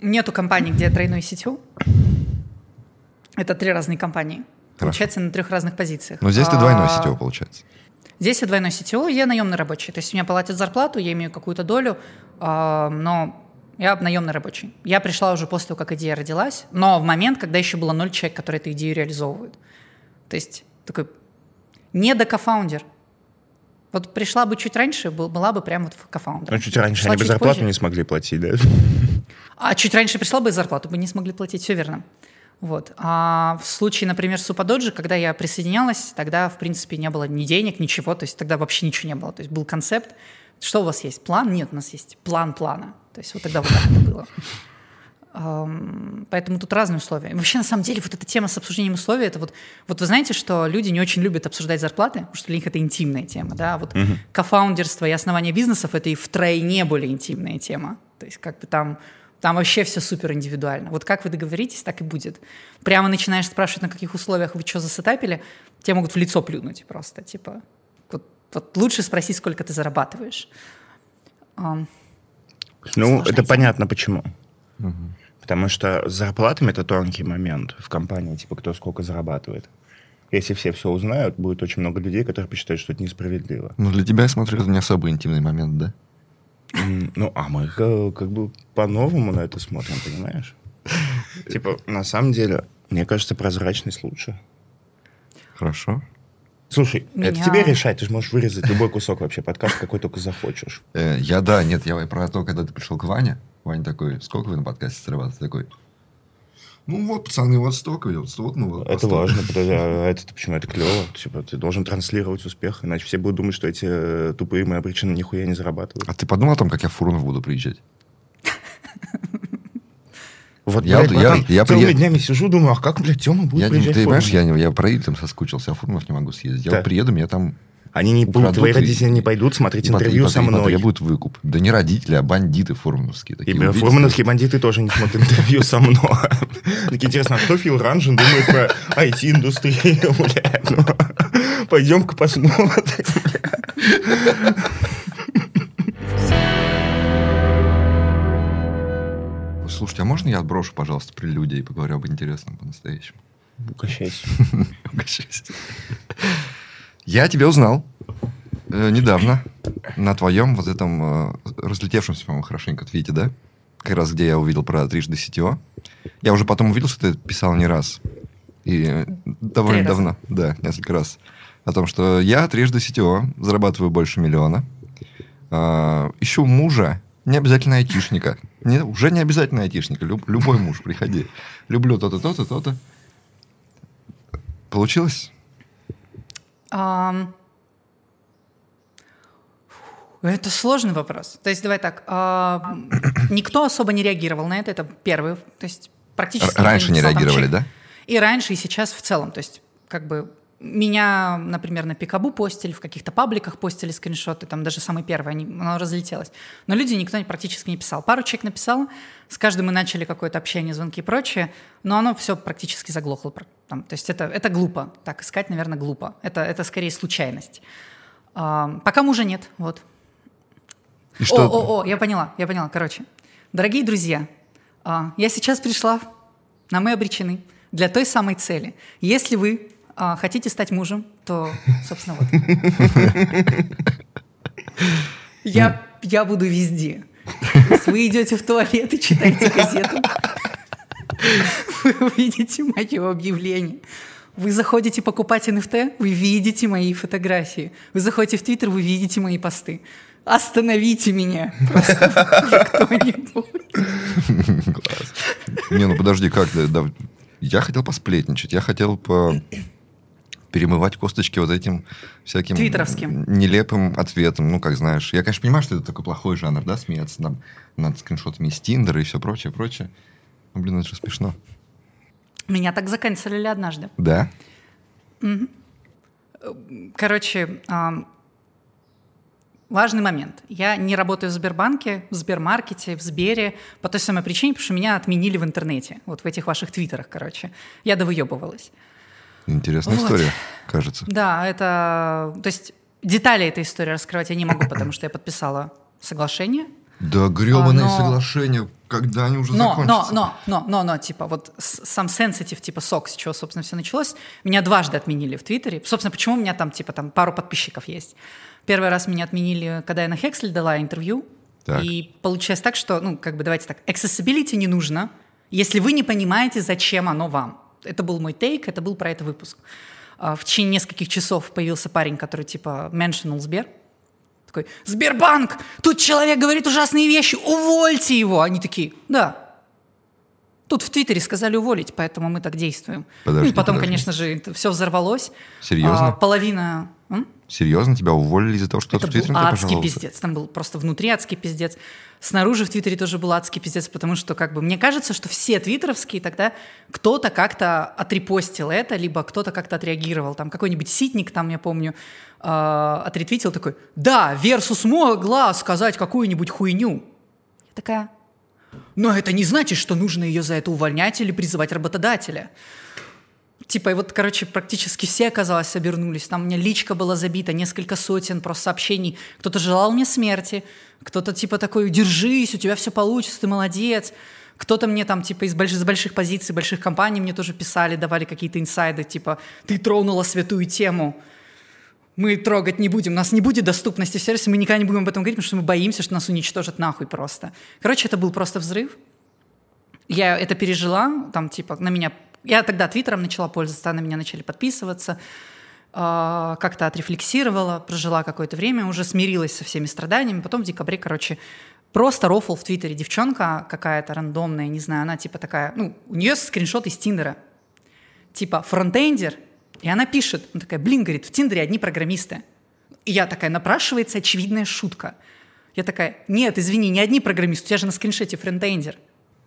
нету компании, где тройной сетью. Это три разные компании. Получается, на трех разных позициях. Но здесь ты двойной А, сетевой, получается. Здесь я двойной сетевой, я наемный рабочий. То есть мне платят зарплату, я имею какую-то долю, а, но я наемный рабочий. Я пришла уже после того, как идея родилась, но в момент, когда еще было ноль человек, которые эту идею реализовывают. То есть такой не до кофаундер. Вот пришла бы чуть раньше, был- была бы прям вот в кофаундер. Ну, чуть раньше Пришла они бы зарплату позже. не смогли платить, да? А чуть раньше пришла бы и зарплату бы не смогли платить, все верно. Вот. А в случае, например, Супадоджи, когда я присоединялась, тогда, в принципе, не было ни денег, ничего, то есть тогда вообще ничего не было. То есть был концепт, что у вас есть, план? Нет, у нас есть план плана. То есть вот тогда вот так это было. Поэтому тут разные условия. И вообще, на самом деле, вот эта тема с обсуждением условий, это вот, вот вы знаете, что люди не очень любят обсуждать зарплаты, потому что для них это интимная тема, да, вот кофаундерство и основание бизнесов – это и втройне более интимная тема. То есть как бы там, там вообще все супер индивидуально. Вот как вы договоритесь, так и будет. Прямо начинаешь спрашивать, на каких условиях вы что засетапили, тебе могут в лицо плюнуть просто, типа, вот, вот лучше спросить, сколько ты зарабатываешь. Ну, Сложная это тема. понятно почему. Потому что с зарплатами это тонкий момент в компании, типа кто сколько зарабатывает. Если все все узнают, будет очень много людей, которые посчитают, что это несправедливо. Ну, для тебя, я смотрю, это не особо интимный момент, да? Ну, а мы э, как бы по-новому на это смотрим, понимаешь? Типа, на самом деле, мне кажется, прозрачность лучше. Хорошо. Слушай, это Меня- тебе решать, ты же можешь вырезать любой кусок вообще подкаста, какой только захочешь. Э, я, да, нет, я про то, когда ты пришел к Ване. Ваня такой, сколько вы на подкасте зарабатываете? Такой, ну вот, пацаны, вот столько, вот, вот, ну вот. Это важно, подожди, а это почему это клево? Типа, ты должен транслировать успех, иначе все будут думать, что эти э, тупые мои обречены нихуя не зарабатывают. А ты подумал о том, как я в Фурунов буду приезжать? Вот, Я блядь, я- я целыми приеду- днями сижу, думаю, а как, блядь, Тёма будет Я, приезжать ты понимаешь, я, я про Ильтом соскучился, а в Фурунов не могу съездить. Я Да. вот приеду, мне там Они не будут, твои и- родители не пойдут смотреть И потом- интервью и со потом- и потом мной. требуют выкуп. Да не родители, а бандиты фурмановские. И Такие, бля, увидят, фурмановские бандиты тоже не смотрят интервью со мной. Такие, интересно, а что Фил Ранжин думает про IT-индустрию? Ну, Пойдем-ка посмотрим. Слушайте, а можно я отброшу, пожалуйста, прелюдия и поговорю об интересном по-настоящему? Угощайся. Угощайся. Я тебя узнал э, недавно на твоем вот этом э, разлетевшемся, по-моему, хорошенько твите, да? Как раз где я увидел про трижды сетево. Я уже потом увидел, что ты писал не раз. И э, довольно Три раза. давно. Да, несколько раз. О том, что я трижды сетево, зарабатываю больше миллиона. а, ищу мужа, не обязательно айтишника. Не, уже не обязательно айтишника. Люб- любой муж, приходи. Люблю то-то, то-то, то-то. Получилось? Ам, Это сложный вопрос. То есть давай так. а, Никто особо не реагировал на это. Это первый. То есть практически... Раньше не реагировали, да? И раньше, и сейчас в целом. То есть как бы меня, например, на Пикабу постили, в каких-то пабликах постили скриншоты, там даже самый первый, они, оно разлетелось. Но люди никто практически не писал. Пару человек написал, с каждым мы начали какое-то общение, звонки и прочее, но оно все практически заглохло. Там, то есть это, это глупо. Так искать, наверное, глупо. Это, это скорее случайность. А, пока мужа нет, вот. И что? О, о, о, я поняла, я поняла. Короче, дорогие друзья, а, я сейчас пришла, на мы обречены, для той самой цели. Если вы а, хотите стать мужем, то, собственно, вот. Я, я буду везде. Вы идете в туалет и читаете газету. Вы увидите мое объявление. Вы заходите покупать NFT, вы видите мои фотографии. Вы заходите в Твиттер, вы видите мои посты. Остановите меня, кто-нибудь. Не, ну подожди, как? Я хотел посплетничать, я хотел по перемывать косточки вот этим всяким Твиттеровским. нелепым ответом. Ну, как знаешь. Я, конечно, понимаю, что это такой плохой жанр, да, смеяться там над скриншотами из Тиндера и все прочее, прочее. Ну, блин, это же смешно. Меня так заканцелили однажды. Да? Короче, ам, важный момент. Я не работаю в Сбербанке, в Сбермаркете, в Сбере по той самой причине, потому что меня отменили в интернете. Вот в этих ваших твиттерах, короче. Я довыебывалась. Интересная Вот. история, кажется. Да, это... То есть детали этой истории раскрывать я не могу, потому что я подписала соглашение. Да, гребаные А, но- соглашения, когда они уже Но, но, закончатся? но, но, но, но, типа, вот сам sensitive, типа, сок, с чего, собственно, все началось, меня дважды отменили в Твиттере. Собственно, почему у меня там, типа, там пару подписчиков есть. Первый раз меня отменили, когда я на Хексле дала интервью. Так. И получилось так, что, ну, как бы, давайте так, accessibility не нужно, если вы не понимаете, зачем оно вам. Это был мой тейк, это был про это выпуск. А, В течение нескольких часов появился парень, который, типа, меншинул Сбер. Такой, Сбербанк, тут человек говорит ужасные вещи, увольте его. Они такие, да. Тут в Твиттере сказали уволить, поэтому мы так действуем. Подожди, ну и потом, подожди. конечно же, все взорвалось. Серьезно? А, половина... М? Серьезно, тебя уволили из-за того, что Это в Твиттере был адский пожаловался? пиздец. Там был просто внутри адский пиздец. Снаружи в Твиттере тоже был адский пиздец, потому что, как бы, мне кажется, что все твиттеровские тогда кто-то как-то отрепостил это, либо кто-то как-то отреагировал. Там какой-нибудь ситник, там, я помню, э, отретвитил такой, да, Версус могла сказать какую-нибудь хуйню. Я такая, но это не значит, что нужно ее за это увольнять или призывать работодателя. Типа, и вот, короче, практически все, оказалось, обернулись. Там у меня личка была забита, несколько сотен просто сообщений. Кто-то желал мне смерти, кто-то типа такой, держись, у тебя все получится, ты молодец. Кто-то мне там, типа, из больших, из больших позиций, больших компаний мне тоже писали, давали какие-то инсайды, типа, ты тронула святую тему, мы трогать не будем, у нас не будет доступности сервиса, мы никогда не будем об этом говорить, потому что мы боимся, что нас уничтожат нахуй просто. Короче, это был просто взрыв. Я это пережила, там, типа, на меня... Я тогда твиттером начала пользоваться, на меня начали подписываться, э, как-то отрефлексировала, прожила какое-то время, уже смирилась со всеми страданиями. Потом в декабре, короче, просто рофл в твиттере девчонка какая-то рандомная, не знаю, она типа такая... Ну, у нее скриншот из Тиндера. Типа фронтендер, и она пишет, она такая, блин, говорит, в Тиндере одни программисты. И я такая, напрашивается очевидная шутка. Я такая, нет, извини, не одни программисты, у тебя же на скриншоте фронтендер.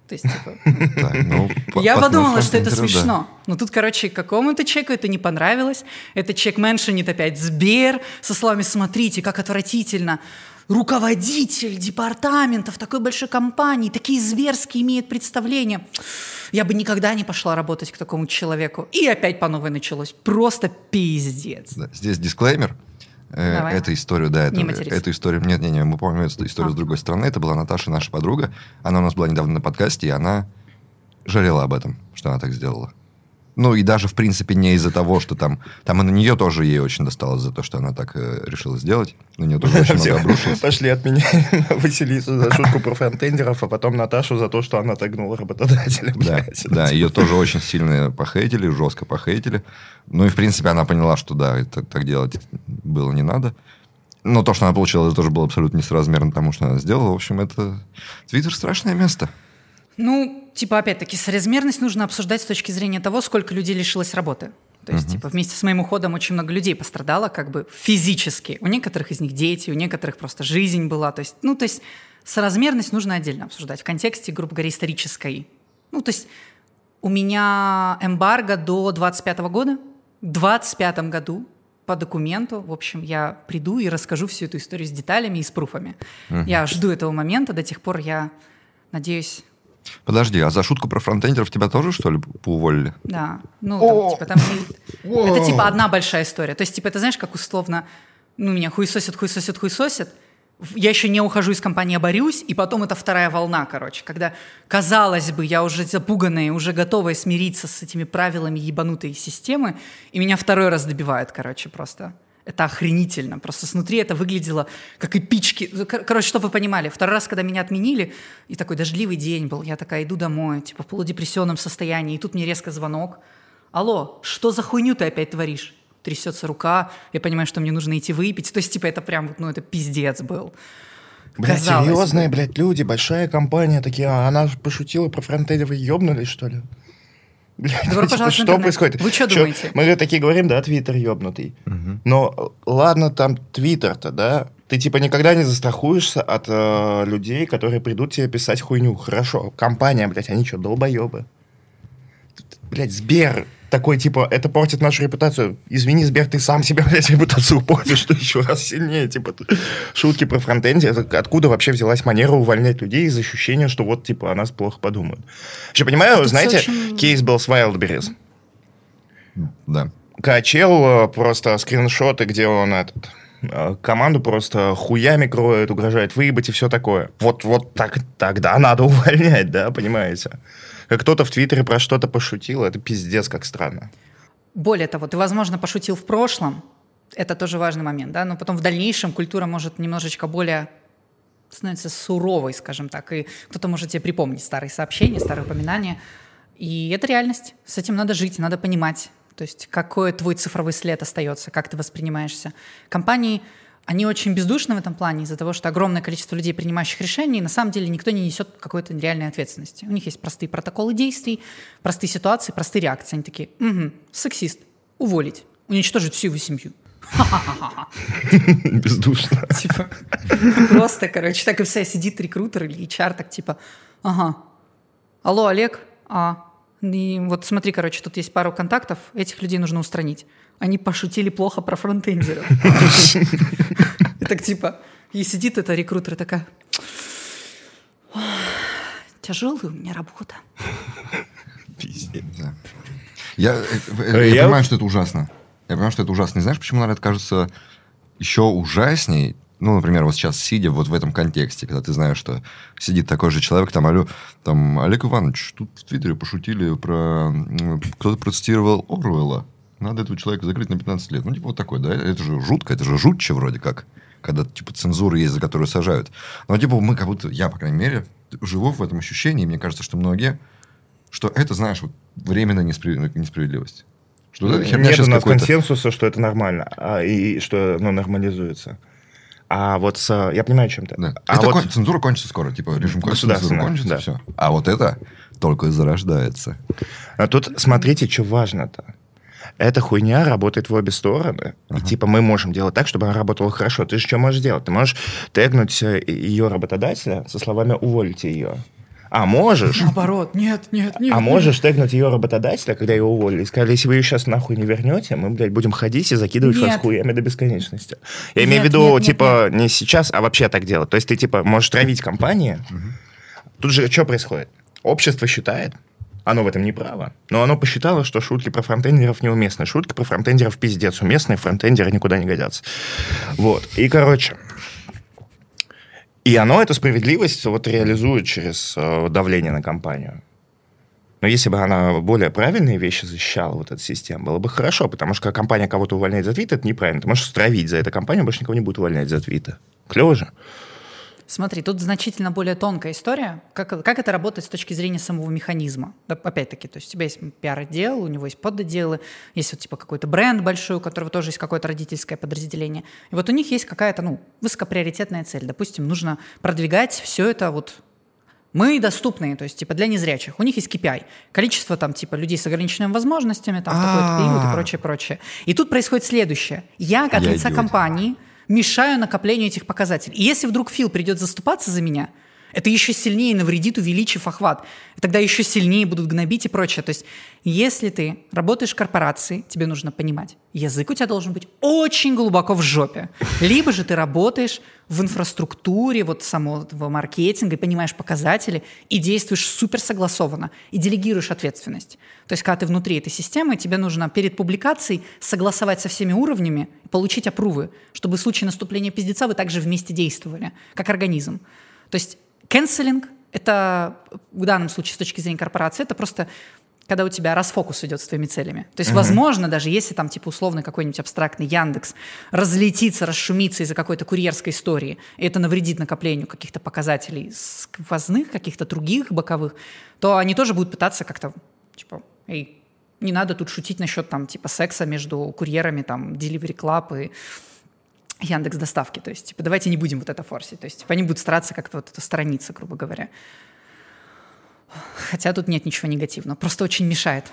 То есть, типа, ну, я по подумала, что это смешно. Но тут, короче, какому-то человеку это не понравилось. Этот человек меншинит опять Сбер со словами «Смотрите, как отвратительно». Руководитель департамента в такой большой компании, такие зверские имеет представления. Я бы никогда не пошла работать к такому человеку. И опять по новой началось. Просто пиздец. Да, Здесь дисклеймер. Э, Давай. Эту историю, да, эту, эту историю, нет, нет, нет, мы помним эту историю А. с другой стороны. Это была Наташа, наша подруга. Она у нас была недавно на подкасте, и она жалела об этом, что она так сделала. Ну, и даже, в принципе, не из-за того, что там... Там и на нее тоже ей очень досталось за то, что она так э, решила сделать. На нее тоже очень много обрушилось. пошли от меня Василису за шутку про фронтендеров, а потом Наташу за то, что она тагнула работодателя. Да, да, ее тоже очень сильно похейтили, жестко похейтили. Ну и, в принципе, она поняла, что да, это так делать было не надо. Но то, что она получила, это тоже было абсолютно несоразмерно тому, что она сделала. В общем, это... Твиттер страшное место. Ну, типа, опять-таки, соразмерность нужно обсуждать с точки зрения того, сколько людей лишилось работы. То есть, типа, вместе с моим уходом очень много людей пострадало, как бы физически. У некоторых из них дети, у некоторых просто жизнь была. То есть, ну, то есть, соразмерность нужно отдельно обсуждать в контексте, грубо говоря, исторической. Ну, то есть, у меня эмбарго до 25 года. В 25 году по документу, в общем, я приду и расскажу всю эту историю с деталями и с пруфами. Я жду этого момента, до тех пор я надеюсь, Подожди, а за шутку про фронтендеров тебя тоже, что ли, поуволили? Да. Ну, там, типа, там Это типа одна большая история. То есть, типа, это знаешь, как условно, ну, меня хуесосят, хуесосят, хуесосят. Я еще не ухожу из компании, а борюсь, и потом это вторая волна, короче, когда, казалось бы, я уже запуганная, уже готовая смириться с этими правилами ебанутой системы, и меня второй раз добивают, короче, просто. Это охренительно. Просто снутри это выглядело как эпички. Кор- Короче, чтобы вы понимали, второй раз, когда меня отменили, и такой дождливый день был, я такая иду домой, типа в полудепрессионном состоянии, и тут мне резко звонок. Алло, что за хуйню ты опять творишь? Трясется рука, я понимаю, что мне нужно идти выпить. То есть, типа, это прям, ну, это пиздец был. Блядь, бы. серьезные, блядь, люди, большая компания, такие, а она пошутила про фронтендеров, вы ёбнулись, что ли? Добро типа, пожаловать что интернет. происходит? Вы чё думаете? Мы такие говорим, да, твиттер ёбнутый. Но ладно там твиттер-то, да? Ты типа никогда не застрахуешься от э, людей, которые придут тебе писать хуйню. Хорошо, компания, блядь, они что, долбоебы? Блядь, Сбер такой, типа, это портит нашу репутацию. Извини, Сбер, ты сам себе, блядь, репутацию портишь, что еще раз сильнее. Типа, шутки про фронтенде. Это Откуда вообще взялась манера увольнять людей из ощущения, что вот, типа, о нас плохо подумают? Еще понимаю, Тут знаете, очень- кейс был с Wildberries. Да. Качел э, просто скриншоты, где он этот э, команду просто хуями кроет, угрожает выебать и все такое. Вот, вот так, тогда надо увольнять, да, понимаете? Как кто-то в Твиттере про что-то пошутил, это пиздец как странно. Более того, ты, возможно, пошутил в прошлом, это тоже важный момент, да, но потом в дальнейшем культура может немножечко более становится суровой, скажем так, и кто-то может тебе припомнить старые сообщения, старые упоминания, и это реальность, с этим надо жить, надо понимать, то есть какой твой цифровой след остается, как ты воспринимаешься. Компании, они очень бездушны в этом плане из-за того, что огромное количество людей, принимающих решения, и на самом деле никто не несет какой-то реальной ответственности. У них есть простые протоколы действий, простые ситуации, простые реакции. Они такие, угу, сексист, уволить, уничтожить всю его семью. Бездушно. Типа, просто, короче, так и вся сидит рекрутер или HR, так типа, ага, алло, Олег, а, и вот смотри, короче, тут есть пару контактов, этих людей нужно устранить. Они пошутили плохо про фронтендеров. И так типа, и сидит эта рекрутер и такая, тяжелая у меня работа. Пиздец. Э, э, я Я- понимаю, что это ужасно. Я понимаю, что это ужасно. И знаешь, почему, наверное, это кажется еще ужасней? Ну, например, вот сейчас сидя вот в этом контексте, когда ты знаешь, что сидит такой же человек, там, алло, там, Олег Иванович, тут в Твиттере пошутили про... Кто-то процитировал Оруэлла. Надо этого человека закрыть на 15 лет. Ну, типа вот такой, да? Это же жутко, это же жутче вроде как. Когда, типа, цензура есть, за которую сажают. Но, типа, мы как будто, я, по крайней мере, живу в этом ощущении, и мне кажется, что многие, что это, знаешь, вот временная неспри- несправедливость. Что вот Нет у нас консенсуса, что это нормально, а, и что оно нормализуется. А вот с... Я понимаю, чем ты. Да. А это вот- кон- цензура кончится скоро, типа режим кончится, цензура кончится, да. все. А вот это только зарождается. А тут смотрите, что важно-то. Эта хуйня работает в обе стороны. И типа мы можем делать так, чтобы она работала хорошо. Ты же что можешь делать? Ты можешь тегнуть э, ее работодателя со словами «уволите ее». А можешь? Наоборот, нет, нет, нет. А можешь тегнуть ее работодателя, когда ее уволили, и сказали, если вы ее сейчас нахуй не вернете, мы, блядь, будем ходить и закидывать Нет. вас хуями до бесконечности. Я имею в Нет, виду, нет, нет, типа, не сейчас, а вообще так делать. То есть ты, типа, можешь травить компании. Тут же что происходит? Общество считает, оно в этом не право, но оно посчитало, что шутки про фронтендеров неуместны. Шутки про фронтендеров пиздец уместны, фронтендеры никуда не годятся. Вот. И, короче, и оно эту справедливость вот реализует через э, давление на компанию. Но если бы она более правильные вещи защищала, вот эта система, было бы хорошо, потому что когда компания кого-то увольняет за твит, это неправильно. Ты можешь стравить за это компанию, больше никого не будет увольнять за твиты. Клево же. Смотри, тут значительно более тонкая история. Как, как это работает с точки зрения самого механизма? Да, опять-таки, то есть у тебя есть пиар-отдел, у него есть подотделы, есть вот типа какой-то бренд большой, у которого тоже есть какое-то родительское подразделение. И вот у них есть какая-то, ну, высокоприоритетная цель. Допустим, нужно продвигать все это вот мы доступные, то есть типа для незрячих. У них есть KPI. Количество там типа людей с ограниченными возможностями, там в такой-то период и прочее, прочее. И тут происходит следующее. Я от Я лица компании мешаю накоплению этих показателей. И если вдруг Фил придет заступаться за меня, это еще сильнее навредит, увеличив охват. Тогда еще сильнее будут гнобить и прочее. То есть, если ты работаешь в корпорации, тебе нужно понимать, язык у тебя должен быть очень глубоко в жопе. Либо же ты работаешь в инфраструктуре вот самого маркетинга и понимаешь показатели и действуешь супер согласованно и делегируешь ответственность. То есть, когда ты внутри этой системы, тебе нужно перед публикацией согласовать со всеми уровнями, получить опрувы, чтобы в случае наступления пиздеца вы также вместе действовали, как организм. То есть Canceling — это в данном случае с точки зрения корпорации, это просто когда у тебя расфокус идет с твоими целями. То есть, возможно, даже если там, типа, условный какой-нибудь абстрактный Яндекс разлетится, расшумится из-за какой-то курьерской истории, и это навредит накоплению каких-то показателей сквозных, каких-то других боковых, то они тоже будут пытаться как-то, типа, эй, не надо тут шутить насчет там, типа, секса между курьерами, там, Delivery Club и Яндекс доставки. То есть, типа, давайте не будем вот это форсить. То есть, типа, они будут стараться как-то вот это сторониться, грубо говоря. Хотя тут нет ничего негативного. Просто очень мешает.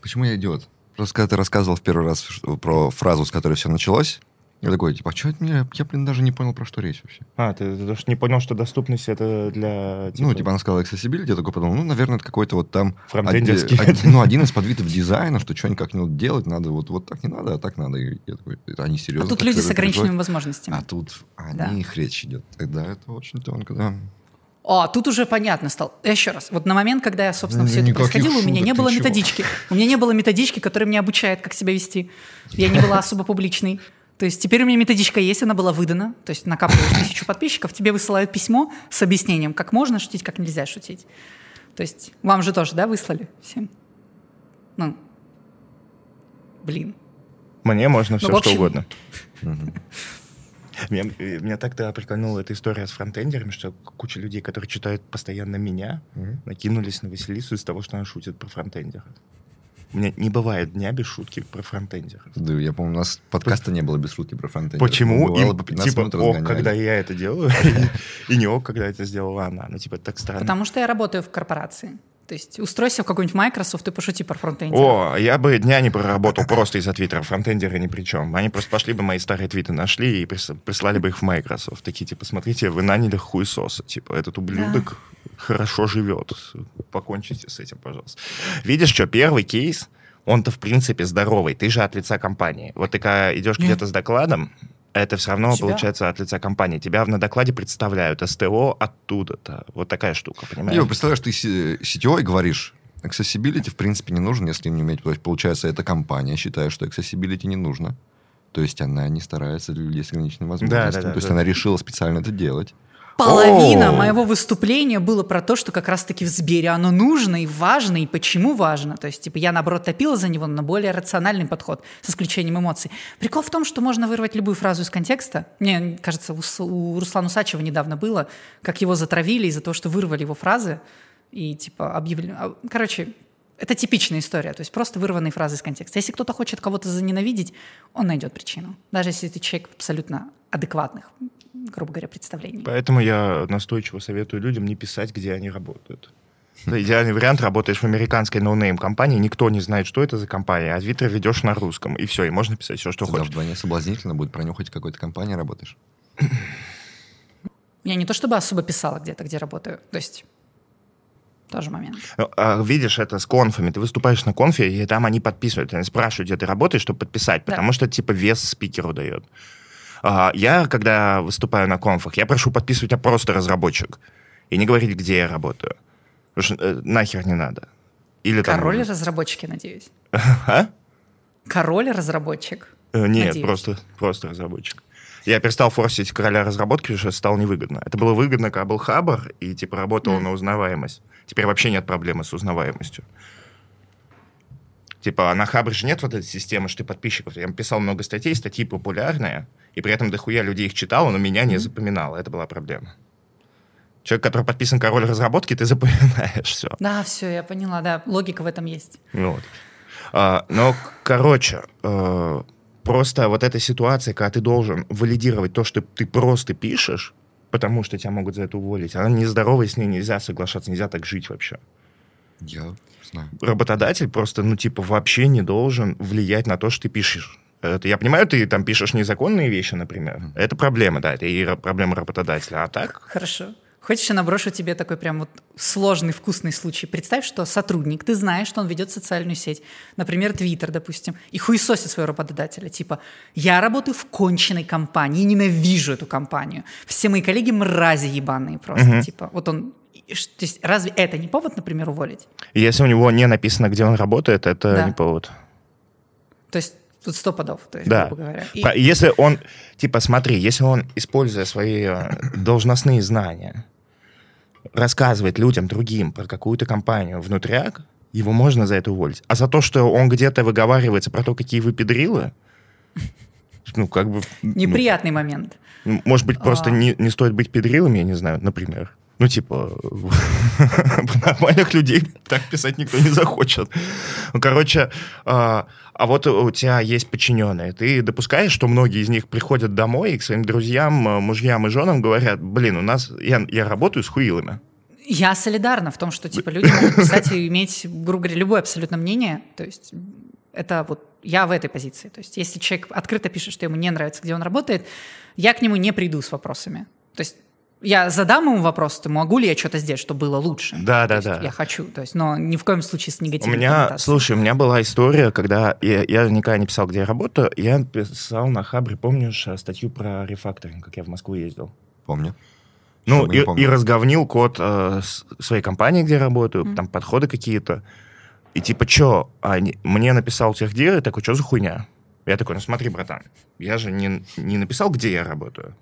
Почему я идиот? Просто когда ты рассказывал в первый раз про фразу, с которой все началось, я такой, типа, а что это мне? Я, блин, даже не понял, про что речь вообще. А, ты, ты даже не понял, что доступность это для... Ну, типа, она сказала accessibility, я такой подумал, ну, наверное, это какой-то вот там... Фронтендерский. один- ну, один из подвидов дизайна, что что-нибудь как не делать, надо вот, вот так не надо, а так надо. И я такой, это они серьезно? А тут люди с ограниченными возможностями. А тут о Да. них речь идет. Тогда это очень тонко, да. А, тут уже понятно стало. Еще раз. Вот на момент, когда я, собственно, все это происходило, у меня шуток, не было чего? методички. У меня не было методички, которая меня обучает, как себя вести. Я не была особо публичной. То есть теперь у меня методичка есть, она была выдана. То есть накапливаешь тысячу подписчиков, тебе высылают письмо с объяснением, как можно шутить, как нельзя шутить. То есть вам же тоже, да, выслали всем? Ну, блин. Мне можно все Ну, общем- что угодно. Меня, меня так-то прикольнула эта история с фронтендерами, что куча людей, которые читают постоянно меня, накинулись на Василису из того, что она шутит про фронтендеров. У меня не бывает дня без шутки про фронтендеров. Да, я помню, у нас подкаста не было без шутки про фронтендеров. Почему? Бывало Им, по 15 типа, ок, разгоняли. когда я это делаю, и не ок, когда это сделала она. Ну, типа, так странно. Потому что я работаю в корпорации. То есть устройся в какой-нибудь Microsoft и пошути про фронтендера. О, я бы дня не проработал просто из-за Твиттера. Фронтендеры ни при чем. Они просто пошли бы мои старые твиты нашли и прис- прислали бы их в Microsoft. Такие, типа, смотрите, вы наняли хуесоса. Типа, этот ублюдок хорошо живет. Покончите с этим, пожалуйста. Видишь, что первый кейс, он-то, в принципе, здоровый. Ты же от лица компании. Вот ты когда идешь где-то с докладом, это все равно Тебя? получается от лица компании. Тебя на докладе представляют СТО оттуда-то. Вот такая штука, понимаешь? Либо, представляешь, ты си- CTO и говоришь, accessibility в принципе не нужен, если не уметь. То есть, получается, эта компания считает, что accessibility не нужно. То есть она не старается для людей с ограниченными возможностями. да, То есть да. она решила специально это делать. Половина О! моего выступления было про то, что как раз-таки в Сбере оно нужно и важно, и почему важно. То есть, типа, я, наоборот, топила за него на более рациональный подход, с исключением эмоций. Прикол в том, что можно вырвать любую фразу из контекста. Мне кажется, у, Руслана Усачева недавно было, как его затравили из-за того, что вырвали его фразы и, типа, объявили... а, Короче, это типичная история, то есть просто вырванные фразы из контекста. Если кто-то хочет кого-то заненавидеть, он найдет причину. Даже если ты человек абсолютно адекватных, грубо говоря, представлений. Поэтому я настойчиво советую людям не писать, где они работают. Это идеальный вариант. Работаешь в американской ноунейм компании, никто не знает, что это за компания, а Твиттер ведешь на русском, и все, и можно писать все, что Тогда хочешь. вдвойне соблазнительно будет пронюхать в какой-то компании работаешь. Я не то чтобы особо писала где-то, где работаю. То есть тоже момент. Ну, а, Видишь, это с конфами. Ты выступаешь на конфе, и там они подписывают. Они спрашивают, где ты работаешь, чтобы подписать, Да. потому что это типа вес спикеру дает. А, Я, когда выступаю на конфах, я прошу подписывать меня просто разработчик. И не говорить, где я работаю. Потому что э, нахер не надо. Или там... Король разработчик, я надеюсь. А? Король разработчик. Э, Нет, Надеюсь. просто, просто разработчик. Я перестал форсить короля разработки, потому что стало невыгодно. Это было выгодно, когда был хабр, и типа работало Мгм. на узнаваемость. Теперь вообще нет проблемы с узнаваемостью. Типа, а на Хабре же нет вот этой системы, что ты подписчиков. Я писал много статей, статьи популярные, и при этом дохуя людей их читало, но меня не запоминало. Это была проблема. Человек, который подписан король разработки, ты запоминаешь все. Да, все, я поняла, да, логика в этом есть. Вот. А, но, короче, э, просто вот эта ситуация, когда ты должен валидировать то, что ты просто пишешь, потому что тебя могут за это уволить, она нездоровая, с ней нельзя соглашаться, нельзя так жить вообще. Я знаю. Работодатель просто, ну, типа, вообще не должен влиять на то, что ты пишешь. Это, я понимаю, ты там пишешь незаконные вещи, например. Это проблема, да, это и проблема работодателя. А так, Хорошо. Хочешь, я наброшу тебе такой прям вот сложный, вкусный случай? Представь, что сотрудник, ты знаешь, что он ведет социальную сеть, например, Твиттер, допустим, и хуесосит своего работодателя. Типа, я работаю в конченной компании, ненавижу эту компанию. Все мои коллеги мрази ебаные просто. Мгм. Типа, вот он... То есть разве это не повод, например, уволить? если у него не написано, где он работает, это Да. не повод. То есть тут сто подов, то есть, Да. грубо говоря. И- Если он, типа, смотри, если он, используя свои э, должностные знания, рассказывает людям, другим про какую-то компанию внутряк, его можно за это уволить. А за то, что он где-то выговаривается про то, какие вы педрилы, ну, как бы... ну, Неприятный момент. ну, Может быть, просто А. не, не стоит быть педрилами, я не знаю, например. Ну, типа, нормальных людей так писать никто не захочет. Ну, короче, а а вот у тебя есть подчиненные. Ты допускаешь, что многие из них приходят домой и к своим друзьям, э, мужьям и женам говорят, блин, у нас, я, я работаю с хуилами. Я солидарна в том, что типа люди могут писать и иметь, грубо говоря, любое абсолютно мнение. То есть это вот я в этой позиции. То есть если человек открыто пишет, что ему не нравится, где он работает, я к нему не приду с вопросами. То есть я задам ему вопрос, то могу ли я что-то сделать, чтобы было лучше. Да, да, То есть да. Я хочу, то есть, но ни в коем случае с У негативной меня, коннотацией. слушай, у меня была история, когда я, я никогда не писал, где я работаю, я писал на Хабре, помнишь, э, статью про рефакторинг, как я в Москву ездил? Помню. Ну, и, и разговнил код э, с- своей компании, где я работаю, Мгм. там подходы какие-то. И типа, что? мне написал техдир, и такой, что за хуйня? Я такой, ну смотри, братан, я же не, не написал, где я работаю.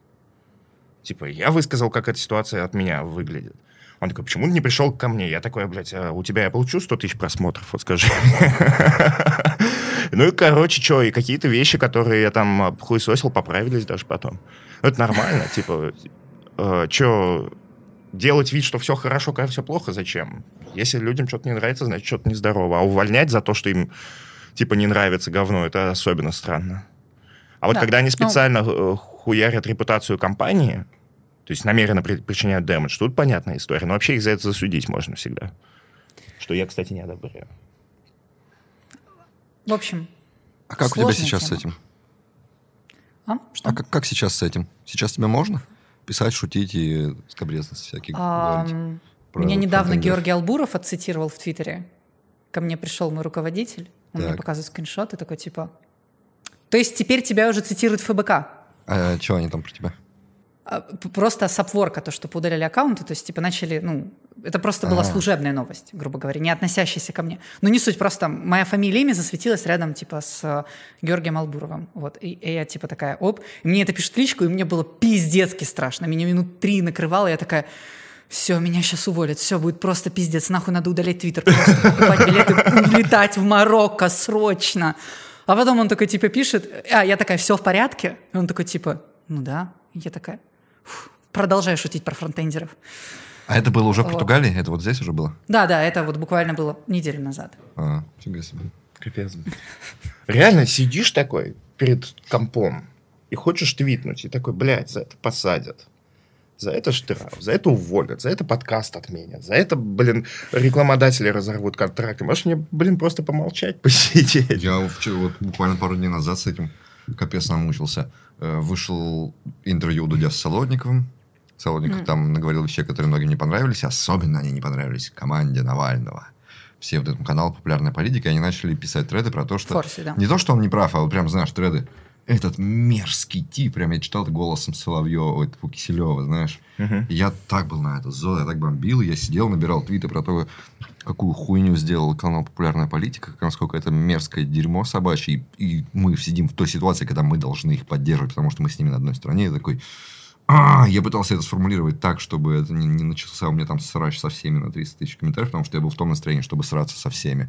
Типа, я высказал, как эта ситуация от меня выглядит. Он такой, почему ты не пришел ко мне? Я такой, блядь, а у тебя я получу 100 тысяч просмотров, вот скажи. Ну и, короче, что, и какие-то вещи, которые я там хуесосил, поправились даже потом. Ну, Это нормально, типа, что делать вид, что все хорошо, когда все плохо, зачем? Если людям что-то не нравится, значит, что-то нездорово. А увольнять за то, что им, типа, не нравится говно, это особенно странно. А вот Да, когда они ну- специально э, хуярят репутацию компании, то есть намеренно при- причиняют дэмэдж, тут понятная история. Но вообще их за это засудить можно всегда. Что я, кстати, не одобряю. В общем, А как у тебя Сложная сейчас с тема. этим? а, что? А как, как сейчас с этим? Сейчас тебе можно писать, шутить и скобрезности всякие говорить? Ам, про Меня недавно фронтендеров? Георгий Албуров отцитировал в Твиттере. Ко мне пришел мой руководитель, он мне Так. показывает скриншот и такой типа... То есть теперь тебя уже цитируют ФБК? А что они там про тебя? А, Просто с то, что поудаляли аккаунты, то есть типа начали, ну, это просто была А. служебная новость, грубо говоря, не относящаяся ко мне. Но не суть, просто моя фамилия имя засветилась рядом типа с э, Георгием Албуровым. Вот, и, и я типа такая, оп, и мне это пишут в личку, и мне было пиздецки страшно. Меня минут три накрывало, и я такая, все, меня сейчас уволят, все, будет просто пиздец, нахуй надо удалять твиттер, просто покупать билеты, улетать в Марокко срочно. А потом он такой, типа, пишет, а я такая, все в порядке? И он такой, типа, ну да. Я такая, «Фу, продолжаю шутить про фронтендеров. А это было уже в Вот. Португалии? Это вот здесь уже было? Да, да, это вот буквально было неделю назад. А, фига себе. Капец. Реально сидишь такой перед компом и хочешь твитнуть, и такой, блядь, за это посадят. За это штраф, за это уволят, за это подкаст отменят, за это, блин, рекламодатели разорвут контракты. Можешь мне, блин, просто помолчать, посидеть? Я вчера, вот буквально пару дней назад с этим капец намучился. Э, Вышел интервью у Дудя с Солодниковым. Солодников там наговорил вещей, которые многим не понравились. Особенно они не понравились команде Навального. Все вот этому каналу «Популярная политика», они начали писать треды про то, что... Форсе, да. Не то, что он не прав, а вот прям, знаешь, треды. Этот мерзкий тип, прям я читал это голосом Соловьева, тьфу, Киселева, знаешь. И Я так был на это зол, я так бомбил, я сидел, набирал твиты про то, какую хуйню сделал канал «Популярная политика», насколько это мерзкое дерьмо собачье, и, и мы сидим в той ситуации, когда мы должны их поддерживать, потому что мы с ними на одной стороне, я такой... «А!» я пытался это сформулировать так, чтобы это не, не начался у меня там срач со всеми на 30 тысяч комментариев, потому что я был в том настроении, чтобы сраться со всеми.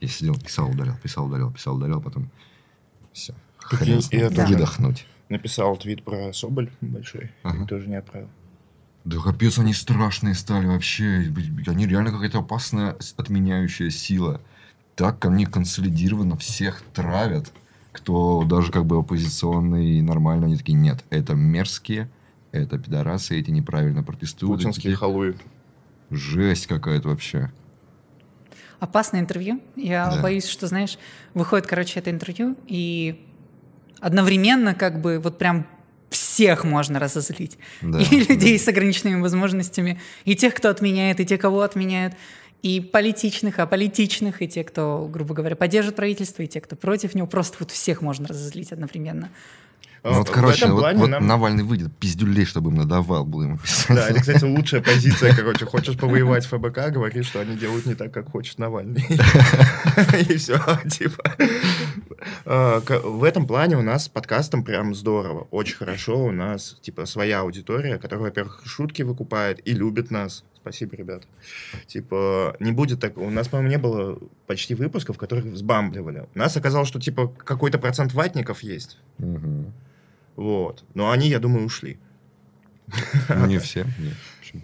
Я сидел, писал, ударил, писал, ударил, писал, ударил, потом все. И я тоже Выдохнуть. написал твит про Соболь большой, Ага. и тоже не отправил. Да капец, они страшные стали вообще. Они реально какая-то опасная отменяющая сила. Так они консолидированно всех травят. Кто даже как бы оппозиционный и нормально, они такие, нет, это мерзкие, это пидорасы, эти неправильно протестуют. Путинские эти- халуи. Жесть какая-то вообще. Опасное интервью. Я Да. боюсь, что, знаешь, выходит, короче, это интервью, и одновременно как бы вот прям всех можно разозлить. Да, и людей с ограниченными возможностями, и тех, кто отменяет, и тех, кого отменяют, и политичных, аполитичных, и те, кто, грубо говоря, поддержит правительство, и те, кто против него. Просто вот всех можно разозлить одновременно. Ну, вот, В короче, этом вот, плане вот нам- Навальный выйдет, пиздюлей, чтобы им надавал, был ему писать. Да, это, кстати, лучшая позиция, короче. Хочешь повоевать ФБК, говори, что они делают не так, как хочет Навальный. И все, типа. А, В этом плане у нас с подкастом прям здорово. Очень хорошо. У нас, типа, своя аудитория, которая, во-первых, шутки выкупает и любит нас. Спасибо, ребята. Типа, не будет так... У нас, по-моему, не было почти выпусков, которых взбамбливали. У нас оказалось, что, типа, какой-то процент ватников есть. Мгм. Вот. Но они, я думаю, ушли. Ну, Не все.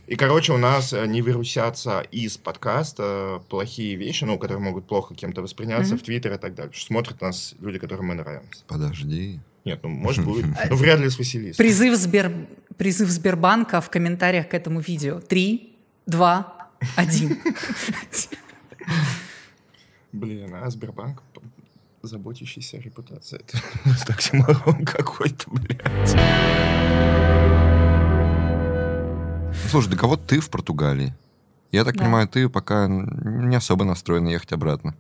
И, короче, у нас э, не вирусятся из подкаста плохие вещи, ну, которые могут плохо кем-то восприняться в Твиттер и так далее. Потому что Смотрят нас люди, которым мы нравимся. Подожди. Нет, ну, может, будет. Ну, вряд ли с Василисом. Призыв, Сбер... Призыв Сбербанка в комментариях к этому видео. Три, два, один. Блин, а Сбербанк заботящийся о репутации. Это оксиморон какой-то, блядь. Слушай, да кого ты в Португалии? Я так Да. понимаю, ты пока не особо настроена ехать обратно.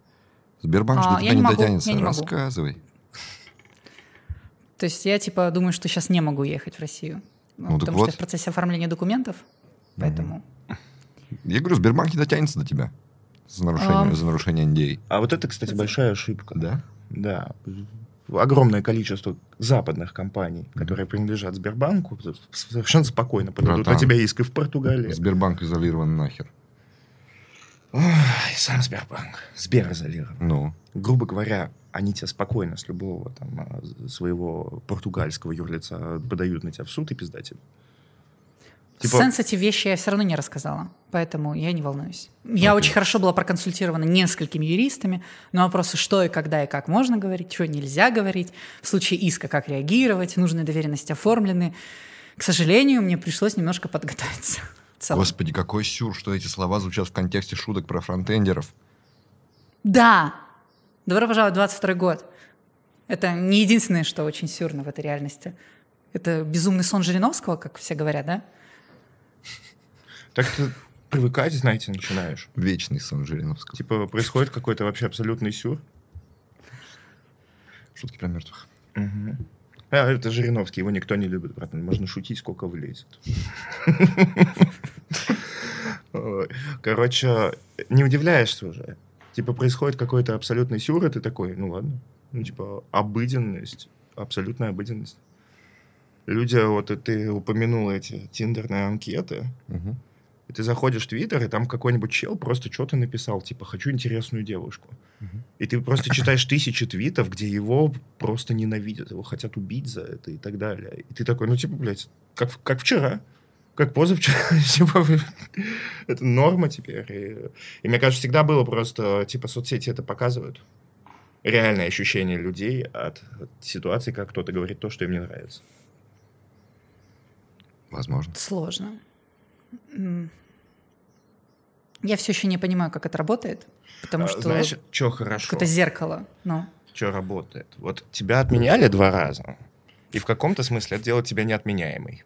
Сбербанк же А, до тебя не не могу, дотянется. не могу. Рассказывай. То есть я типа думаю, что сейчас не могу ехать в Россию. Ну, Ну, потому вот. что я в процессе оформления документов. Поэтому. Я говорю, Сбербанк не дотянется до тебя. За нарушение, Ам. за нарушение NDA. А вот это, кстати, большая ошибка. Да? Да. Огромное количество западных компаний, которые принадлежат Сбербанку, совершенно спокойно подадут Братан. на тебя иск и в Португалии. Сбербанк изолирован нахер. Ой, сам Сбербанк. Сбер изолирован. Ну, грубо говоря, они тебя спокойно с любого там, а, своего португальского юрлица подают на тебя в суд и пиздать им. Типа- Сенситив вещи я все равно не рассказала, поэтому я не волнуюсь. Я очень хорошо была проконсультирована несколькими юристами на вопросы, что и когда и как можно говорить, что нельзя говорить, в случае иска как реагировать, нужные доверенности оформлены. К сожалению, мне пришлось немножко подготовиться. господи, какой сюр, что эти слова звучат в контексте шуток про фронтендеров. Да! Добро пожаловать в 22 год. Это не единственное, что очень сюрно в этой реальности. Это безумный сон Жириновского, как все говорят, да? Так ты привыкать, знаете, начинаешь. Вечный сон Жириновского. Типа происходит какой-то вообще абсолютный сюр. Шутки про мертвых. А, это Жириновский, его никто не любит, братан. Можно шутить, сколько влезет. Короче, не удивляешься уже. Типа происходит какой-то абсолютный сюр, и ты такой, ну ладно. Ну, типа, обыденность, абсолютная обыденность. Люди, вот ты упомянул эти тиндерные анкеты, Мгм. И ты заходишь в Твиттер, и там какой-нибудь чел просто что-то написал, типа, хочу интересную девушку. Мгм. И ты просто читаешь тысячи твитов, где его просто ненавидят, его хотят убить за это и так далее. И ты такой, ну, типа, блядь, как, как вчера, как позавчера. Типа, это норма теперь. И, и мне кажется, всегда было просто, типа, соцсети это показывают. Реальное ощущение людей от, от ситуации, как кто-то говорит то, что им не нравится. Возможно. Сложно. Я все еще не понимаю, как это работает, потому А, что Знаешь, что хорошо? какое-то зеркало. Ну, что работает. Вот тебя отменяли два раза, и в каком-то смысле это делает тебя неотменяемой.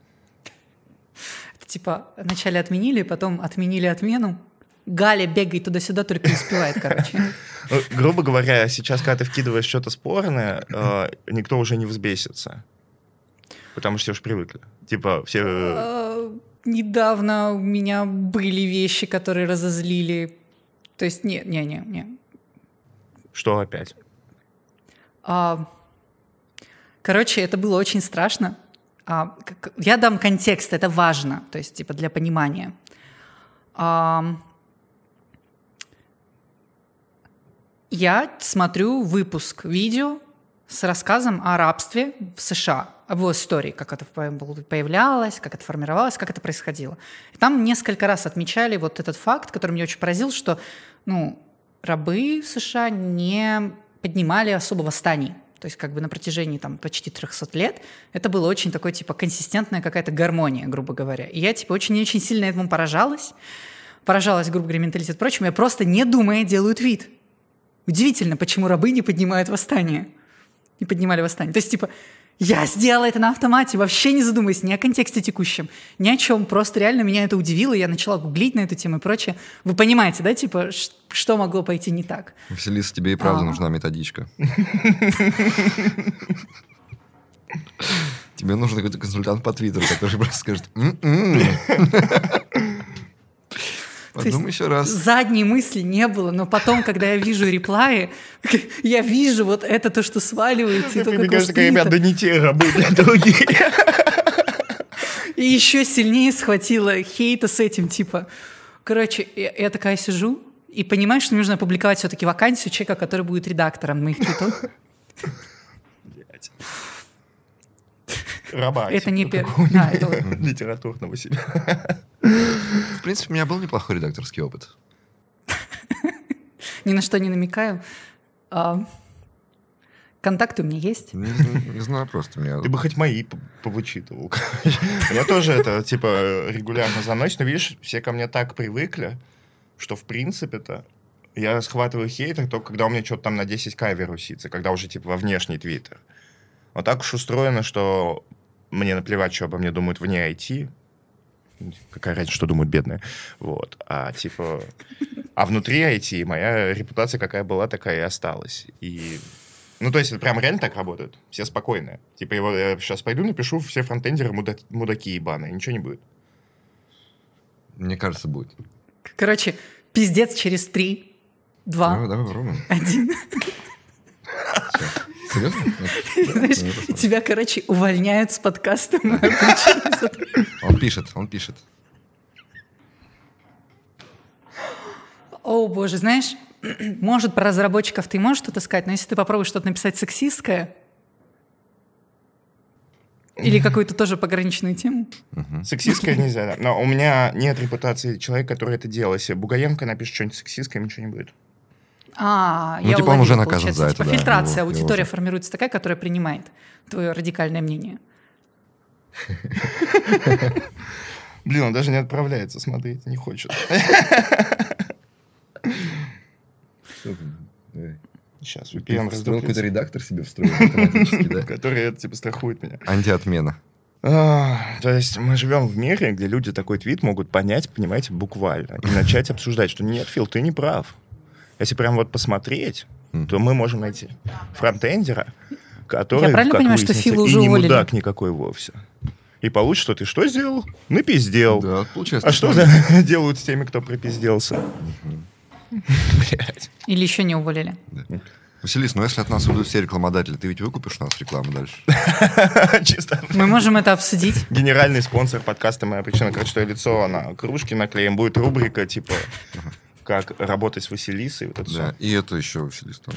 Типа, вначале отменили, потом отменили отмену. Галя бегает туда-сюда, только не успевает, короче. Ну, грубо говоря, сейчас, когда ты вкидываешь что-то спорное, э, никто уже не взбесится. Потому что все уже привыкли. Типа, все... Недавно у меня были вещи, которые разозлили. То есть, не, не, не, не. Что опять? А, Короче, это было очень страшно. А, как- Я дам контекст, это важно, то есть, типа, для понимания. А, Я смотрю выпуск видео с рассказом о рабстве в США, его истории, как это по- появлялось, как это формировалось, как это происходило. И там несколько раз отмечали вот этот факт, который меня очень поразил, что ну, рабы в США не поднимали особо восстаний. То есть как бы на протяжении там почти 300 лет это было очень такой типа консистентная какая-то гармония, грубо говоря. И я типа очень-очень сильно этому поражалась. Поражалась, грубо говоря, менталитет. Впрочем, я просто не думая делают вид. Удивительно, почему рабы не поднимают восстание. Не поднимали восстание. То есть, типа, я сделала это на автомате, вообще не задумываясь ни о контексте текущем, ни о чем. Просто реально меня это удивило, я начала гуглить на эту тему и прочее. Вы понимаете, да, типа, что могло пойти не так? Василиса, тебе и правда А. нужна методичка. Тебе нужен какой-то консультант по Твиттеру, который просто скажет «М-м». Есть Подумай еще раз. Задней мысли не было, но потом, когда я вижу реплаи, я вижу вот это то, что сваливается. Мне кажется, воспринято. ребят, да не те рабы, другие. И еще сильнее схватила хейта с этим, типа. Короче, я, я такая сижу и понимаю, что нужно опубликовать все-таки вакансию человека, который будет редактором моих твитов. Раба. Это не пер- какого-нибудь да, это вот. Литературного себя. В принципе, у меня был неплохой редакторский опыт. Ни на что не намекаю. А, контакты у меня есть. Не, не знаю, просто меня... Ты бы хоть мои повычитывал. Меня тоже это, типа, регулярно заносит. Но видишь, все ко мне так привыкли, что, в принципе-то, я схватываю хейтер только когда у меня что-то там на 10к вирусится, когда уже, типа, во внешний твиттер. Вот так уж устроено, что мне наплевать, что обо мне думают вне IT. Какая разница, что думают бедные. Вот. А, типа... А внутри IT моя репутация какая была, такая и осталась. И ну, то есть, это прям реально так работает. Все спокойные. Типа, его, я сейчас пойду, напишу, все фронтендеры муда- мудаки ебаные, ничего не будет. Мне кажется, будет. Короче, пиздец через три, два, Давай, давай попробуем. один. Серьезно? Знаешь, тебя, короче, увольняют с то- Он пишет, он пишет. О, боже, знаешь, может, про разработчиков ты можешь что-то сказать, но если ты попробуешь что-то написать сексистское или какую-то тоже пограничную тему, Сексистское нельзя, да. Но у меня нет репутации человека, который это делал. Если Бугаенко напишет что-нибудь сексистское, ничего не будет. А, Ну, я типа он уловила, уже наказан за это, типа да, фильтрация, его- его аудитория уже. формируется такая, которая принимает твое радикальное мнение. Блин, он даже не отправляется смотреть, не хочет. Сейчас, VPN Строил какой-то раздуплится. редактор себе встроил автоматически, да? Который, это, типа, страхует меня. Антиотмена. А, то есть мы живем в мире, где люди такой твит могут понять, понимаете, буквально. И начать обсуждать, что нет, Фил, ты не прав. Если прям вот посмотреть, Мгм. то мы можем найти фронтендера, который, Я правильно как понимаю, что выяснится, Фила и уже не уволили? мудак никакой вовсе. И получится, что ты что сделал? Напиздел. Да, получается. А что за делают с теми, кто пропизделся? Блять. Или еще не уволили. Василис, ну если от нас уйдут все рекламодатели, ты ведь выкупишь у нас рекламу дальше? Чисто. Мы можем это обсудить. Генеральный спонсор подкаста «Моя причина красивое лицо» на кружке наклеим. Будет рубрика, типа, как работать с Василисой. Вот это. Да, и это еще Василис там.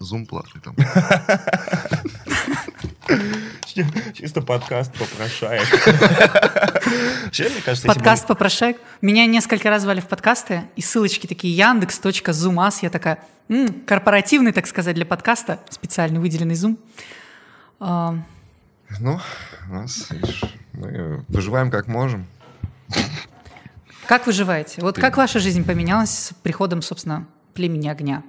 Зум платный там. Чисто подкаст попрошаек. Вообще, мне кажется, если бы- Подкаст попрошаек. Меня несколько раз звали в подкасты, и ссылочки такие яндекс.зумас. Я такая, «М, корпоративный, так сказать, для подкаста, специальный выделенный зум. А, Ну, у нас, видишь, мы выживаем как можем. Как выживаете? Вот как ваша жизнь поменялась с приходом, собственно, племени огня?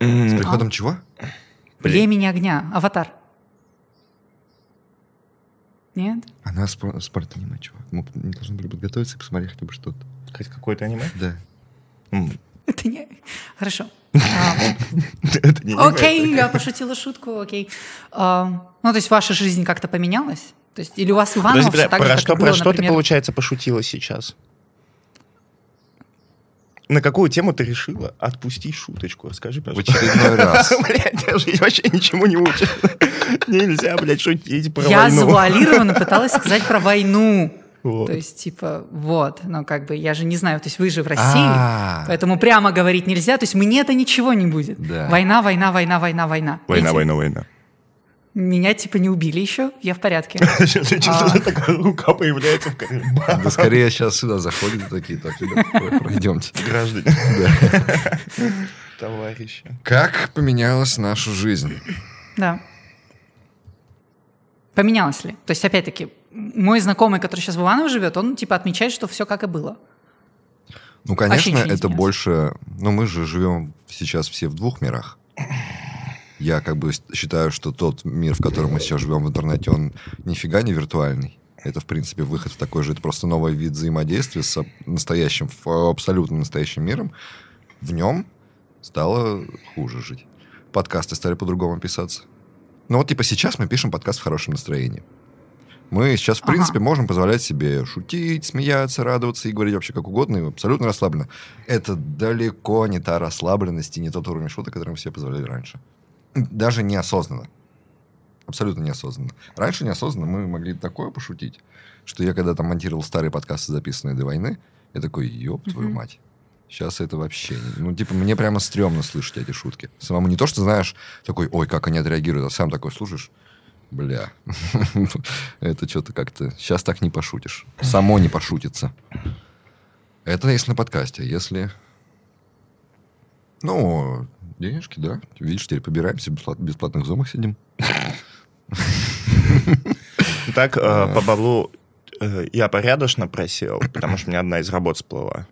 С приходом чего? Блин. Племени огня, аватар. Нет? Она спор- спорт-аниме, чувак. Мы не должны были подготовиться и посмотреть хотя бы что-то. Хоть какое-то аниме? Да. Это не... Хорошо. А, Это не аниме, Окей, я пошутила шутку, окей. А, Ну, то есть ваша жизнь как-то поменялась? То есть, или у вас Иванов так же, про что, про ты, получается, пошутила сейчас? На какую тему ты решила? Отпусти шуточку, расскажи, В пожалуйста. очередной раз. Блядь, я жизнь вообще ничему не учит. Нельзя, блядь, шутить про Я войну. завуалированно пыталась сказать про войну. Вот. То есть, типа, вот, ну, как бы, я же не знаю, то есть вы же в России, А. поэтому прямо говорить нельзя, то есть мне-то ничего не будет. Да. Война, война, война, война, война. Война, Видите? война, война. Меня, типа, не убили еще, я в порядке. Сейчас чувствую, такая рука появляется в. Да скорее сейчас сюда заходят такие, так, пройдемте. Граждане. Товарищи. Как поменялась наша жизнь? Да. Поменялось ли? То есть, опять-таки, мой знакомый, который сейчас в Иваново живет, он, типа, отмечает, что все как и было. Ну, конечно, это больше... Ну, мы же живем сейчас все в двух мирах. Я как бы считаю, что тот мир, в котором мы сейчас живем в интернете, он нифига не виртуальный. Это, в принципе, выход в такой же... Это просто новый вид взаимодействия с настоящим, абсолютно настоящим миром. В нем стало хуже жить. Подкасты стали по-другому писаться. Ну вот, типа, сейчас мы пишем подкаст в хорошем настроении. Мы сейчас, в Ага. принципе, можем позволять себе шутить, смеяться, радоваться и говорить вообще как угодно, и абсолютно расслабленно. Это далеко не та расслабленность и не тот уровень шуток, который мы себе позволяли раньше. Даже неосознанно. Абсолютно неосознанно. Раньше неосознанно мы могли такое пошутить, что я когда там монтировал старые подкасты, записанные до войны, я такой, ёб твою Мгм. мать. Сейчас это вообще... Ну, типа, мне прямо стрёмно слышать эти шутки. Самому не то, что знаешь, такой, ой, как они отреагируют, а сам такой слушаешь, бля, это что-то как-то... Сейчас так не пошутишь. Само не пошутится. Это если на подкасте. Если... Ну, денежки, да. Видишь, теперь побираемся, в бесплат- бесплатных зумах сидим. Так, э, по баблу э, я порядочно просел, потому что у меня одна из работ сплыла.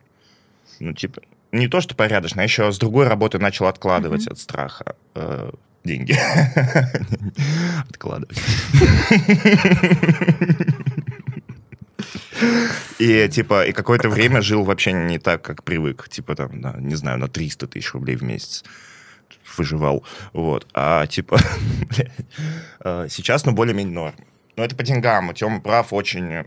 Ну, типа, не то, что порядочно, а еще с другой работы начал откладывать от страха э, деньги. Откладывать. И, типа, и какое-то время жил вообще не так, как привык. Типа, там, на, не знаю, на 300 тысяч рублей в месяц выживал. Вот. А, типа, э, сейчас, ну, более-менее норм. Но это по деньгам. Тёма прав очень... э,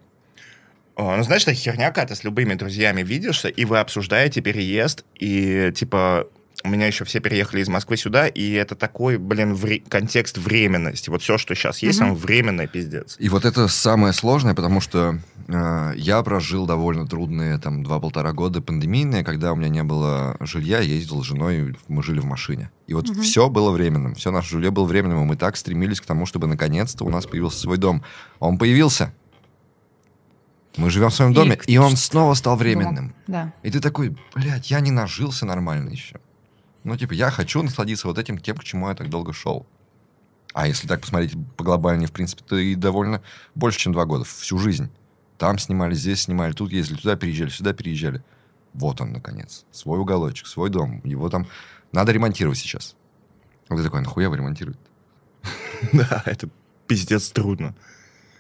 Ну, знаешь, это херня, когда ты с любыми друзьями видишься, и вы обсуждаете переезд, и, типа, у меня еще все переехали из Москвы сюда, и это такой, блин, вре- контекст временности. Вот все, что сейчас есть, Мгм. он временный пиздец. И вот это самое сложное, потому что э, я прожил довольно трудные там два-полтора года пандемийные, когда у меня не было жилья, я ездил с женой, мы жили в машине. И вот Мгм. все было временным, все наше жилье было временным, и мы так стремились к тому, чтобы наконец-то у нас появился свой дом. Он появился. Мы живем в своем И доме, и он снова стал временным. Да. И ты такой, блядь, я не нажился нормально еще. Ну, типа, я хочу насладиться вот этим тем, к чему я так долго шел. А если так посмотреть по глобальнее, в принципе, то и довольно больше, чем два года. Всю жизнь. Там снимали, здесь снимали, тут ездили, туда переезжали, сюда переезжали. Вот он, наконец. Свой уголочек, свой дом. Его там надо ремонтировать сейчас. А ты такой, нахуя его ремонтировать? Да, это пиздец трудно.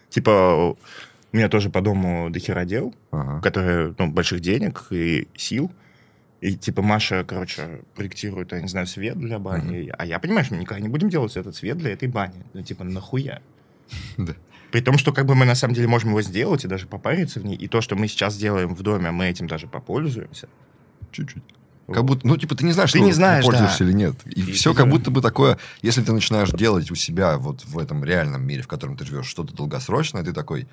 Типа, у меня тоже по дому дохера дел, Ага. которые, ну, больших денег и сил. И, типа, Маша, короче, проектирует, я не знаю, свет для бани. А я понимаю, что мы никогда не будем делать этот свет для этой бани. Ну, типа, нахуя? Да. При том, что как бы мы на самом деле можем его сделать и даже попариться в ней. И то, что мы сейчас делаем в доме, мы этим даже попользуемся. Чуть-чуть. Вот. Как будто, ну, типа, ты не знаешь, Ты что не знаешь, пользуешься да. или нет. И, И все ты как не- будто бы такое, если ты начинаешь делать у себя вот в этом реальном мире, в котором ты живешь, что-то долгосрочное, ты такой,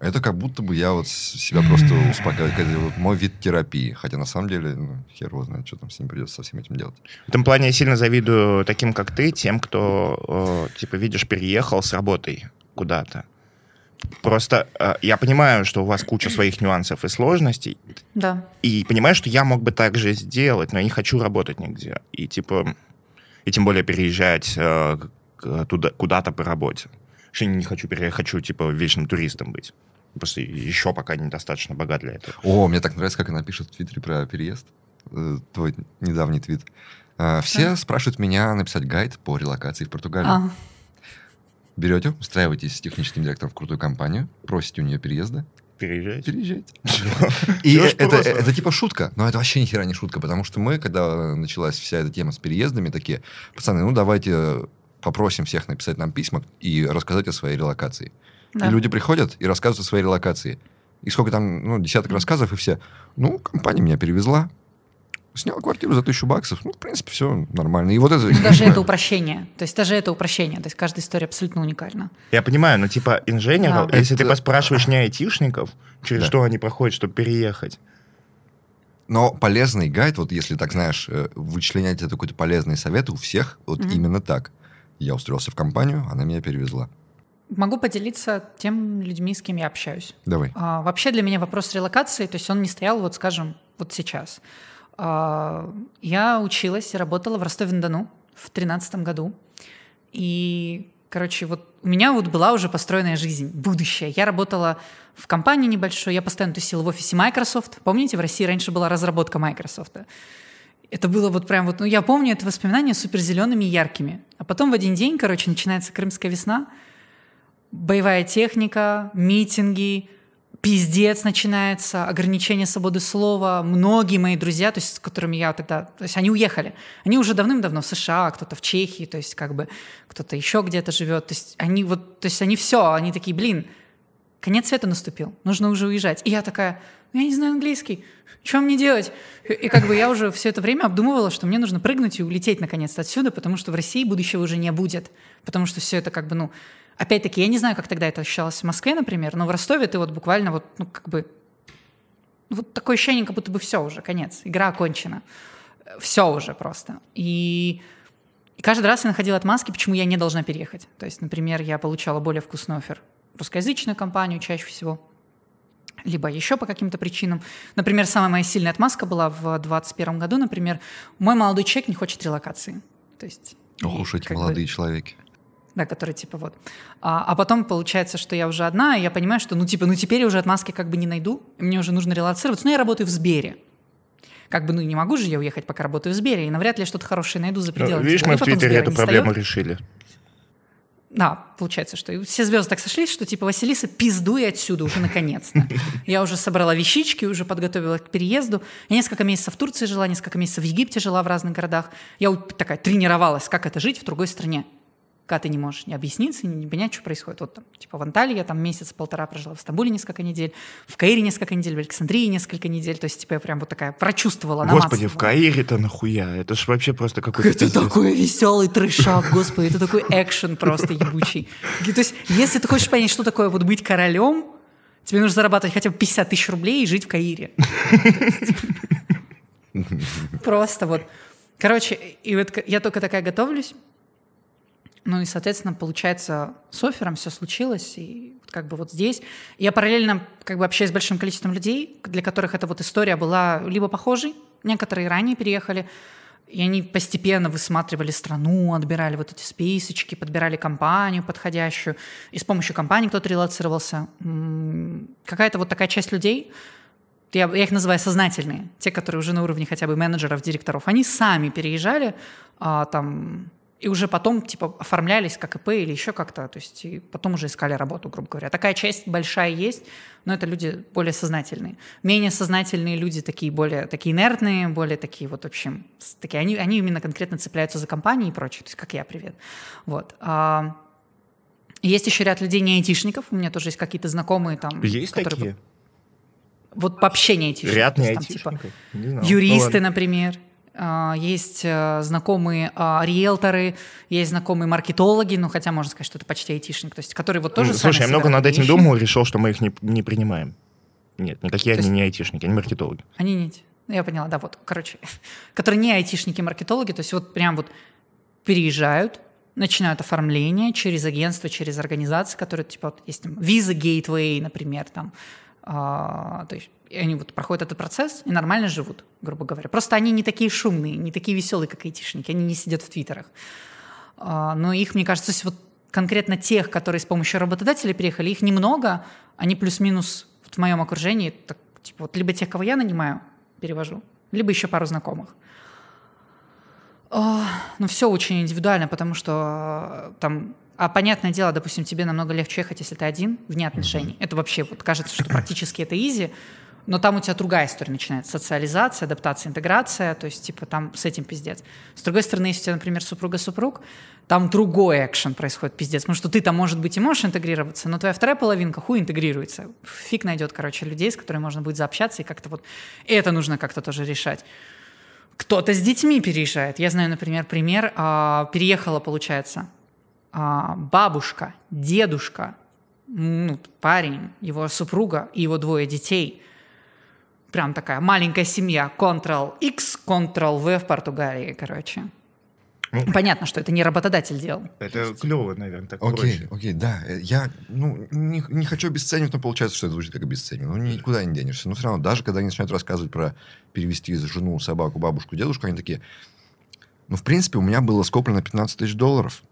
это как будто бы я вот себя просто успокаиваю. Вот мой вид терапии. Хотя на самом деле, ну, хер его знает, что там с ним придется со всем этим делать. В этом плане я сильно завидую таким, как ты, тем, кто, э, типа, видишь, переехал с работой куда-то. Просто э, я понимаю, что у вас куча своих нюансов и сложностей, Да. и понимаю, что я мог бы так же сделать, но я не хочу работать нигде. И, типа, и тем более переезжать э, туда, куда-то по работе. Вообще не хочу переехать, хочу, типа, вечным туристом быть. Просто еще пока недостаточно богат для этого. О, мне так нравится, как она пишет в Твиттере про переезд. Э, Твой недавний твит. А, Все спрашивают меня написать гайд по релокации в Португалию. А, Берете, устраиваетесь с техническим директором в крутую компанию, просите у нее переезда, Переезжайте. переезжайте. И это, это типа шутка, но это вообще ни хера не шутка, потому что мы, когда началась вся эта тема с переездами, такие, пацаны, ну давайте попросим всех написать нам письма и рассказать о своей релокации. Да. И люди приходят и рассказывают о своей релокации. И сколько там, ну, десяток рассказов, и все. Ну, компания меня перевезла, сняла квартиру за тысячу баксов. Ну, в принципе, все нормально. И вот это... Даже это упрощение. То есть даже это упрощение. То есть каждая история абсолютно уникальна. Я понимаю, но типа инженеров, Да. если ты Это- поспрашиваешь не айтишников, через Да. что они проходят, чтобы переехать. Но полезный гайд, вот если так знаешь, э, вычленять это какой-то полезный совет у всех, вот Мгм. именно так. Я устроился в компанию, она меня перевезла. Могу поделиться тем людьми, с кем я общаюсь. Давай. А, вообще для меня вопрос релокации, то есть он не стоял, вот скажем, вот сейчас. А, я училась и работала в Ростове-на-Дону в тринадцатом году. И, короче, вот у меня вот была уже построенная жизнь, будущее. Я работала в компании небольшой, я постоянно тусила в офисе Microsoft. Помните, в России раньше была разработка Microsoft. Это было вот прям вот, ну я помню это воспоминания супер зелеными и яркими. А потом в один день, короче, начинается Крымская весна, боевая техника, митинги, пиздец начинается, ограничение свободы слова. Многие мои друзья, то есть с которыми я тогда... То есть они уехали. Они уже давным-давно в США, кто-то в Чехии, то есть как бы кто-то еще где-то живет. То есть они вот... То есть они все, они такие, блин, конец света наступил, нужно уже уезжать. И я такая, «Ну, я не знаю английский, что мне делать? И, как бы я уже все это время обдумывала, что мне нужно прыгнуть и улететь наконец-то отсюда, потому что в России будущего уже не будет. Потому что все это как бы, ну... Опять-таки, я не знаю, как тогда это ощущалось в Москве, например, но в Ростове ты вот буквально вот, ну, как бы... Вот такое ощущение, как будто бы все уже, конец, игра окончена. Все уже просто. И и каждый раз я находила отмазки, почему я не должна переехать. То есть, например, я получала более вкусный офер русскоязычную компанию чаще всего, либо еще по каким-то причинам. Например, самая моя сильная отмазка была в 2021 году, например, мой молодой человек не хочет релокации. То есть... Ох уж эти как бы- молодые человеки. Да, которые типа вот. А, а потом получается, что я уже одна, и я понимаю, что ну типа, ну теперь я уже отмазки как бы не найду, мне уже нужно релацироваться. Но я работаю в Сбере. Как бы, ну не могу же я уехать, пока работаю в Сбере, и навряд ли я что-то хорошее найду за Ну, пределами видишь, Сбера. мы в Твиттере эту проблему встает. решили. Да, получается, что все звезды так сошлись, что типа Василиса, пиздуй отсюда уже наконец-то. Я уже собрала вещички, уже подготовила к переезду. Я несколько месяцев в Турции жила, несколько месяцев в Египте жила в разных городах. Я такая тренировалась, как это жить в другой стране. Когда ты не можешь не объясниться, не понять, что происходит. Вот там, типа в Анталии я там месяц-полтора прожила, в Стамбуле несколько недель, в Каире несколько недель, в Александрии несколько недель. То есть, типа, я прям вот такая прочувствовала, Господи, в. Каире-то нахуя? Это ж вообще просто какой-то... Это такой веселый трешак, господи, это такой экшен просто ебучий. То есть, если ты хочешь понять, что такое вот быть королем, тебе нужно зарабатывать хотя бы 50 тысяч рублей и жить в Каире. Просто вот. Короче, и вот я только такая готовлюсь. Ну и, соответственно, получается, с оффером все случилось, и вот как бы вот здесь. Я параллельно как бы общаюсь с большим количеством людей, для которых эта вот история была либо похожей, некоторые ранее переехали, и они постепенно высматривали страну, отбирали вот эти списочки, подбирали компанию подходящую, и с помощью компании кто-то релацировался. Какая-то вот такая часть людей, я, я их называю сознательные, те, которые уже на уровне хотя бы менеджеров, директоров, они сами переезжали а, там и уже потом типа оформлялись как ИП или еще как-то, то есть и потом уже искали работу, грубо говоря. Такая часть большая есть, но это люди более сознательные. Менее сознательные люди такие более такие инертные, более такие вот в общем, такие они они именно конкретно цепляются за компании и прочее, то есть как я, привет. Вот. А, есть еще ряд людей не айтишников, у меня тоже есть какие-то знакомые там, Есть которые такие? вот вообще не айтишники. Ряд не есть там, типа, айтишников? Не знал. юристы, Ну например. А, Есть э, знакомые а, риэлторы, есть знакомые маркетологи, ну хотя можно сказать, что это почти айтишник, то есть которые вот тоже Слушай, я много над этим вещи. думал решил, что мы их не, не принимаем. Нет, никакие То они есть- не айтишники, они маркетологи. Они не... Ну, Я поняла, да, вот, короче, которые не айтишники, маркетологи, то есть вот прям вот переезжают, начинают оформление через агентство, через организации, которые, типа, вот есть там Visa Gateway, например, там, а, то есть и они вот проходят этот процесс и нормально живут, грубо говоря. Просто они не такие шумные, не такие веселые, как айтишники, они не сидят в твиттерах. А, но их, мне кажется, вот конкретно тех, которые с помощью работодателя переехали, их немного, они плюс-минус вот в моем окружении, так, типа, вот либо тех, кого я нанимаю, перевожу, либо еще пару знакомых. А, Ну, все очень индивидуально, потому что э, там А понятное дело, допустим, тебе намного легче ехать, если ты один, вне отношений. Это вообще вот кажется, что практически это изи, но там у тебя другая история начинается. Социализация, адаптация, интеграция, то есть типа там с этим пиздец. С другой стороны, если у тебя, например, супруга-супруг, там другой экшен происходит пиздец, потому что ты там, может быть, и можешь интегрироваться, но твоя вторая половинка хуй интегрируется. Фиг найдет, короче, людей, с которыми можно будет заобщаться, и как-то вот это нужно как-то тоже решать. Кто-то с детьми переезжает. Я знаю, например, пример. а, переехала, получается, а, бабушка, дедушка, ну, парень, его супруга и его двое детей. Прям такая маленькая семья. Ctrl-X, Ctrl-V в Португалии, короче. Ну. Понятно, что это не работодатель делал. Это клево, наверное, так Окей, проще. окей, да. Я ну, не, не хочу обесценивать, но получается, что это звучит как обесценивание. Ну, никуда не денешься. Но все равно, даже когда они начинают рассказывать про перевести жену, собаку, бабушку, дедушку, они такие... Ну, в принципе, у меня было скоплено 15 тысяч долларов.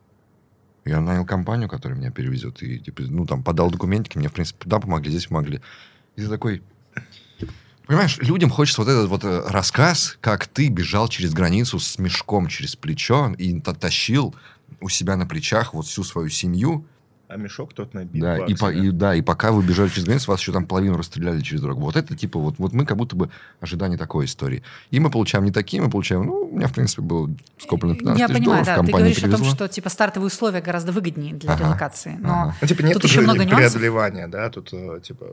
Я нанял компанию, которая меня перевезет. И, типа, ну, там, подал документики, мне, в принципе, туда помогли, здесь помогли. И ты такой... Понимаешь, людям хочется вот этот вот э, рассказ, как ты бежал через границу с мешком через плечо и та- тащил у себя на плечах вот всю свою семью. А мешок тот набит. Да, и, по- и, да, и пока вы бежали через границу, вас еще там половину расстреляли через дорогу. Вот это типа, вот, вот мы как будто бы ожидание такой истории. И мы получаем не такие, мы получаем, ну, у меня, в принципе, было скоплено 15 Я тысяч понимаю, долларов, да. Ты говоришь о том, что типа стартовые условия гораздо выгоднее для Ага, релокации. Но ага. Ну, типа, нет Тут уже еще много нюансов. преодолевания, да, тут, э, типа,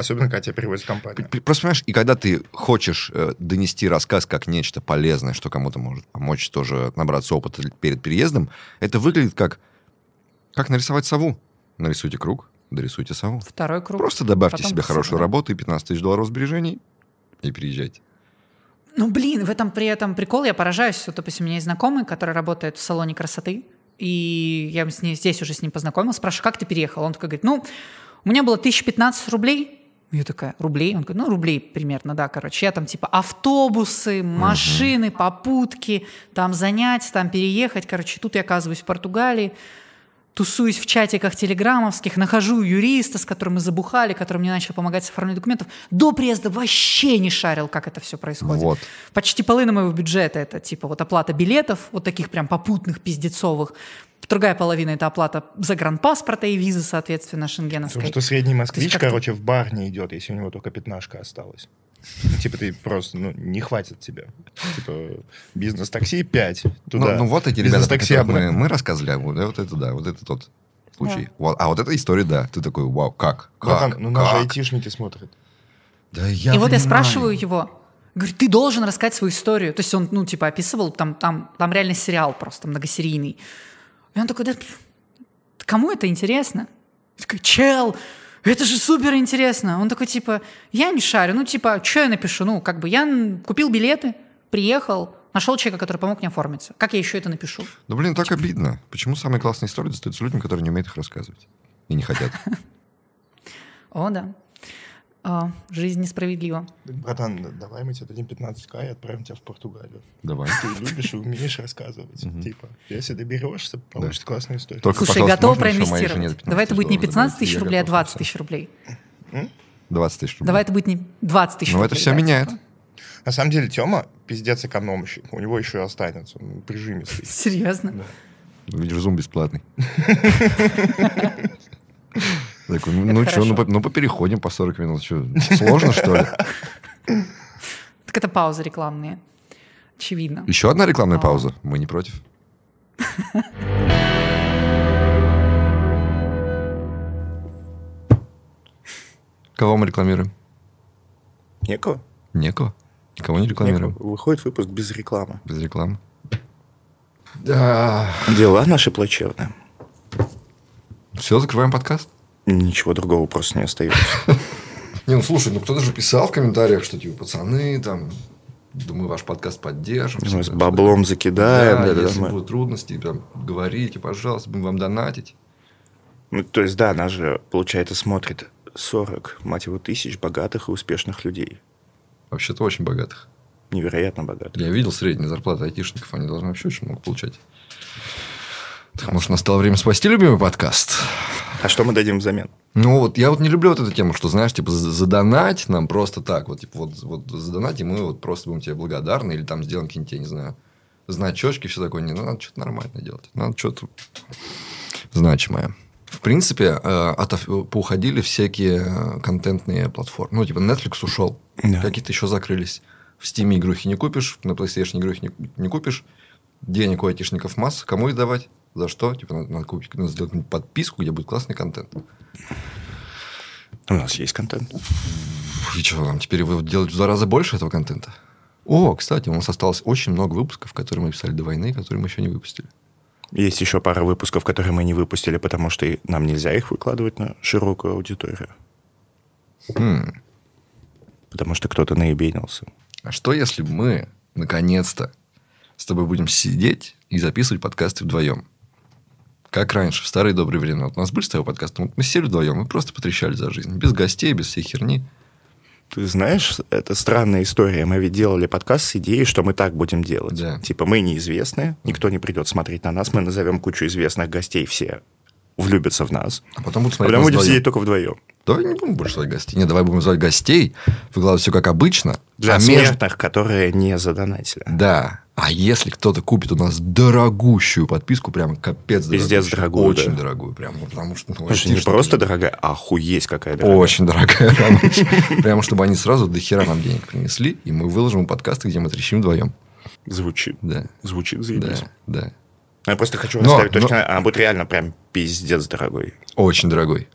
особенно, когда тебя перевозит компания. Просто понимаешь, и когда ты хочешь э, донести рассказ как нечто полезное, что кому-то может помочь тоже набраться опыта перед переездом, это выглядит как, как нарисовать сову. Нарисуйте круг, дорисуйте сову. второй круг. Просто добавьте Потом себе хорошую да. работу и 15 тысяч долларов сбережений и переезжайте. Ну, блин, в этом при этом прикол, я поражаюсь. Вот, допустим, у меня есть знакомый, который работает в салоне красоты, и я с ней, здесь уже с ним познакомилась, спрашиваю, как ты переехал? Он такой говорит, ну, у меня было 1015 рублей, я такая, рублей? Он говорит, ну, рублей примерно, да, короче. Я там типа автобусы, машины, попутки, там занять, там переехать, короче. Тут я оказываюсь в Португалии, тусуюсь в чатиках телеграммовских, нахожу юриста, с которым мы забухали, который мне начал помогать с оформлением документов. До приезда вообще не шарил, как это все происходит. Вот. Почти половина моего бюджета это типа вот оплата билетов, вот таких прям попутных, пиздецовых. Другая половина это оплата загранпаспорта и визы, соответственно, шенгеновской. Потому что средний москвич, короче, в бар не идет, если у него только пятнашка осталась. Ну, Типа ты просто, ну, не хватит тебе. Типа бизнес-такси 5 туда. Ну, ну, вот эти ребята, которых мы, мы рассказывали, а вот, вот это да, вот это тот случай. Вот, а вот эта история, да, ты такой, вау, как? Ну, там- Как? Ну, наши Как? айтишники смотрят. Да я и вот я понимаю. спрашиваю его, говорю, ты должен рассказать свою историю. То есть он, ну, типа, описывал, там, там, там реально сериал просто многосерийный. И он такой, да кому это интересно? Я такой, чел, это же супер интересно. Он такой, типа, я не шарю, ну, типа, что я напишу? Ну, как бы, я купил билеты, приехал, нашел человека, который помог мне оформиться. Как я еще это напишу? Ну, блин, так обидно. Почему самые классные истории достаются людям, которые не умеют их рассказывать? И не хотят. О, да. А, жизнь несправедлива. Братан, давай мы тебе дадим 15к и отправим тебя в Португалию. Давай. Ты любишь и умеешь рассказывать. Типа, если доберешься, получится классная история. Только, Слушай, готова проинвестировать? 15 Давай это будет не долларов 15 добавить? тысяч рублей, а готов 20 на тысяч рублей. 20 тысяч рублей. Давай это будет не 20 тысяч Ну, рублей. это все да, меняет. типа. На самом деле, Тёма пиздец экономщик. У него еще и останется. Он прижимистый. Серьезно? Видишь, зум бесплатный. Такой, ну, ну что, ну, по- ну, попереходим по 40 минут. Что, сложно, что ли? Так это паузы рекламные. Очевидно. Еще одна рекламная А. пауза. Мы не против. Кого мы рекламируем? Некого? Некого. Никого не рекламируем. Некого. Выходит выпуск без рекламы. Без рекламы. Да. Дела наши плачевные. Все, закрываем подкаст. Ничего другого просто не остается. Не, ну слушай, ну кто-то же писал в комментариях, что типа, пацаны, там, да мы ваш подкаст поддержим. Мы с баблом закидаем. Да, да, да, если мы- будут трудности, там, говорите, пожалуйста, будем вам донатить. Ну, то есть, да, нас же, получается, смотрит 40, мать его, тысяч богатых и успешных людей. Вообще-то очень богатых. Невероятно богатых. Я видел средние зарплаты айтишников, они должны вообще очень много получать. Так, может, настало время спасти любимый подкаст? А что мы дадим взамен? Ну, вот я вот не люблю вот эту тему, что, знаешь, типа, за- задонать нам просто так. Вот, типа, вот, вот задонать, и мы вот просто будем тебе благодарны, или там сделаем какие-нибудь, я не знаю, значочки, все такое. Не, ну, надо что-то нормально делать. Надо что-то значимое. В принципе, э, отов- поуходили всякие э, контентные платформы. Ну, типа Netflix ушел, Да. какие-то еще закрылись. В Steam игрухи не купишь, на PlayStation игрухи не, не купишь. Денег у айтишников масса. Кому их давать? За что? Типа, надо, надо купить, надо сделать подписку, где будет классный контент. У нас есть контент. И что, нам теперь вы делать в два раза больше этого контента? О, кстати, у нас осталось очень много выпусков, которые мы писали до войны, которые мы еще не выпустили. Есть еще пара выпусков, которые мы не выпустили, потому что нам нельзя их выкладывать на широкую аудиторию. Хм. Потому что кто-то наебенился. А что, если мы, наконец-то, с тобой будем сидеть и записывать подкасты вдвоем? Как раньше, в старые добрые времена. Вот у нас были с тобой подкасты, мы сели вдвоем и просто потрещали за жизнь. Без гостей, без всей херни. Ты знаешь, это странная история. Мы ведь делали подкаст с идеей, что мы так будем делать. Да. Типа мы неизвестные, никто не придет смотреть на нас, мы назовем кучу известных гостей, все влюбятся в нас. А потом будут А смотреть потом нас будем вдвоем. сидеть только вдвоем. Давай не будем больше звать гостей. Нет, давай будем звать гостей, выкладывать все как обычно. Для А смертных, которые не задонатили. Да. А если кто-то купит у нас дорогущую подписку, прям капец дорогущую. Пиздец дорогую, Очень да. дорогую. Прям, потому что... Ну, что не просто же. дорогая, а охуеть какая дорогая. Очень дорогая. Прям, прям, чтобы они сразу до хера нам денег принесли, и мы выложим подкасты, где мы трещим вдвоем. Звучит. Да. Звучит заебись. Да, да. Я просто хочу Но- расставить но- над- Она будет реально прям пиздец дорогой. Очень дорогой.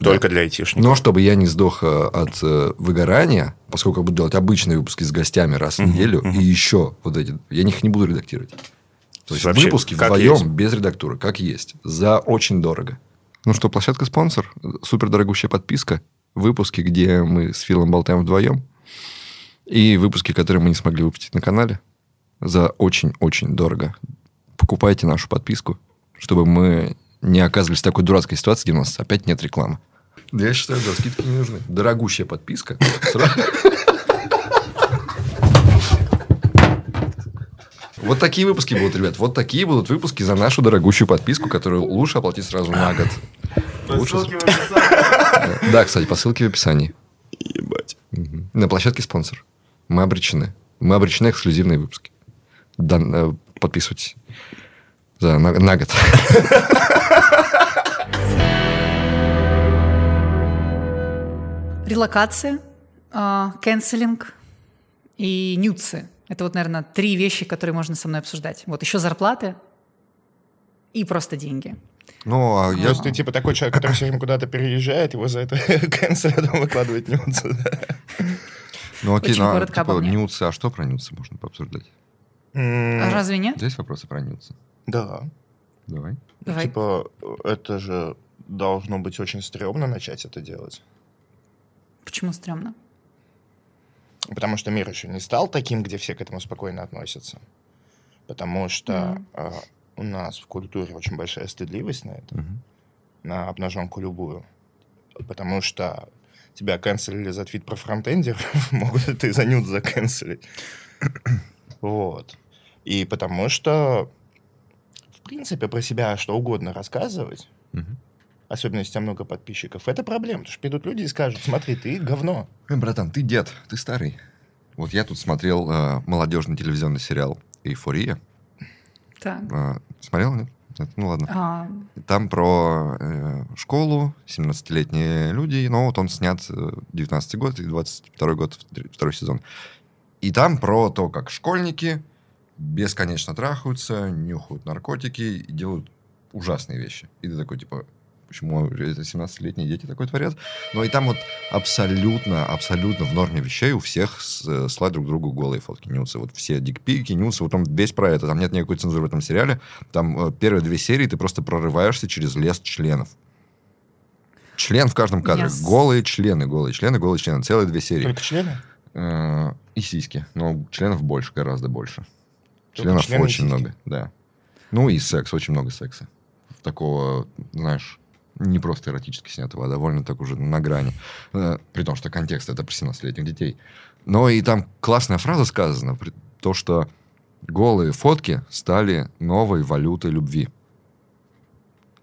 Только для айтишников. Но чтобы я не сдох э, от э, выгорания, поскольку я буду делать обычные выпуски с гостями раз в неделю, и еще вот эти, я их не буду редактировать. То есть Вообще, выпуски вдвоем, есть. без редактуры, как есть, за очень дорого. Ну что, площадка спонсор, супер дорогущая подписка, выпуски, где мы с Филом болтаем вдвоем, и выпуски, которые мы не смогли выпустить на канале, за очень-очень дорого. Покупайте нашу подписку, чтобы мы не оказывались в такой дурацкой ситуации, где у нас опять нет рекламы. Да я считаю, да, скидки не нужны. Дорогущая подписка. Вот такие выпуски будут, ребят. Вот такие будут выпуски за нашу дорогущую подписку, которую лучше оплатить сразу на год. Лучше... Да. Да, кстати, по ссылке в описании. Ебать. Мгм. На площадке спонсор. Мы обречены. Мы обречены эксклюзивные выпуски. Да, э, подписывайтесь. За, на, на год. Релокация, а, кэнселинг и нюцы. Это вот, наверное, три вещи, которые можно со мной обсуждать. Вот еще зарплаты и просто деньги. Ну, а я... Просто ты типа такой человек, который все время куда-то переезжает, его за это канцель выкладывать нюцы. Ну, окей, ну, а, типа, нюцы. А что про нюцы можно пообсуждать? А разве нет? Есть вопросы про нюцы? Да. Давай. Давай. Типа, это же должно быть очень стрёмно начать это делать. Почему стрёмно? Потому что мир еще не стал таким, где все к этому спокойно относятся. Потому что Мгм. а, у нас в культуре очень большая стыдливость на это, Мгм. на обнаженку любую. Потому что тебя канцелили за твит про фронтендеров, могут и ты за нюд заканцелить. Вот. И потому что, в принципе, про себя что угодно рассказывать, Мгм. особенно если у тебя много подписчиков, это проблема. Потому что придут люди и скажут, смотри, ты говно. Эй, братан, ты дед, ты старый. Вот я тут смотрел э, молодежный телевизионный сериал «Эйфория». Так. Э, смотрел, нет? Нет? Ну ладно. А, Там про э, школу, 17-летние люди, но вот он снят э, 19 год и 22 год, втор- второй сезон. И там про то, как школьники бесконечно трахаются, нюхают наркотики и делают ужасные вещи. И ты такой, типа, почему это 17-летние дети такое творят? Но и там вот абсолютно, абсолютно в норме вещей у всех э, слать друг другу голые фотки, нюцы. Вот все дикпики, нюцы, вот он весь про это. Там нет никакой цензуры в этом сериале. Там э, первые две серии ты просто прорываешься через лес членов. Член в каждом кадре. Yes. Голые члены, голые члены, голые члены. Целые две серии. Только члены? Э, И сиськи. Но членов больше, гораздо больше. Членов члены очень сиськи? много, да. Ну и секс, очень много секса. Такого, знаешь, не просто эротически снятого, а довольно так уже на грани. Э, При том, что контекст это про 17-летних детей. Но и там классная фраза сказана, то, что голые фотки стали новой валютой любви.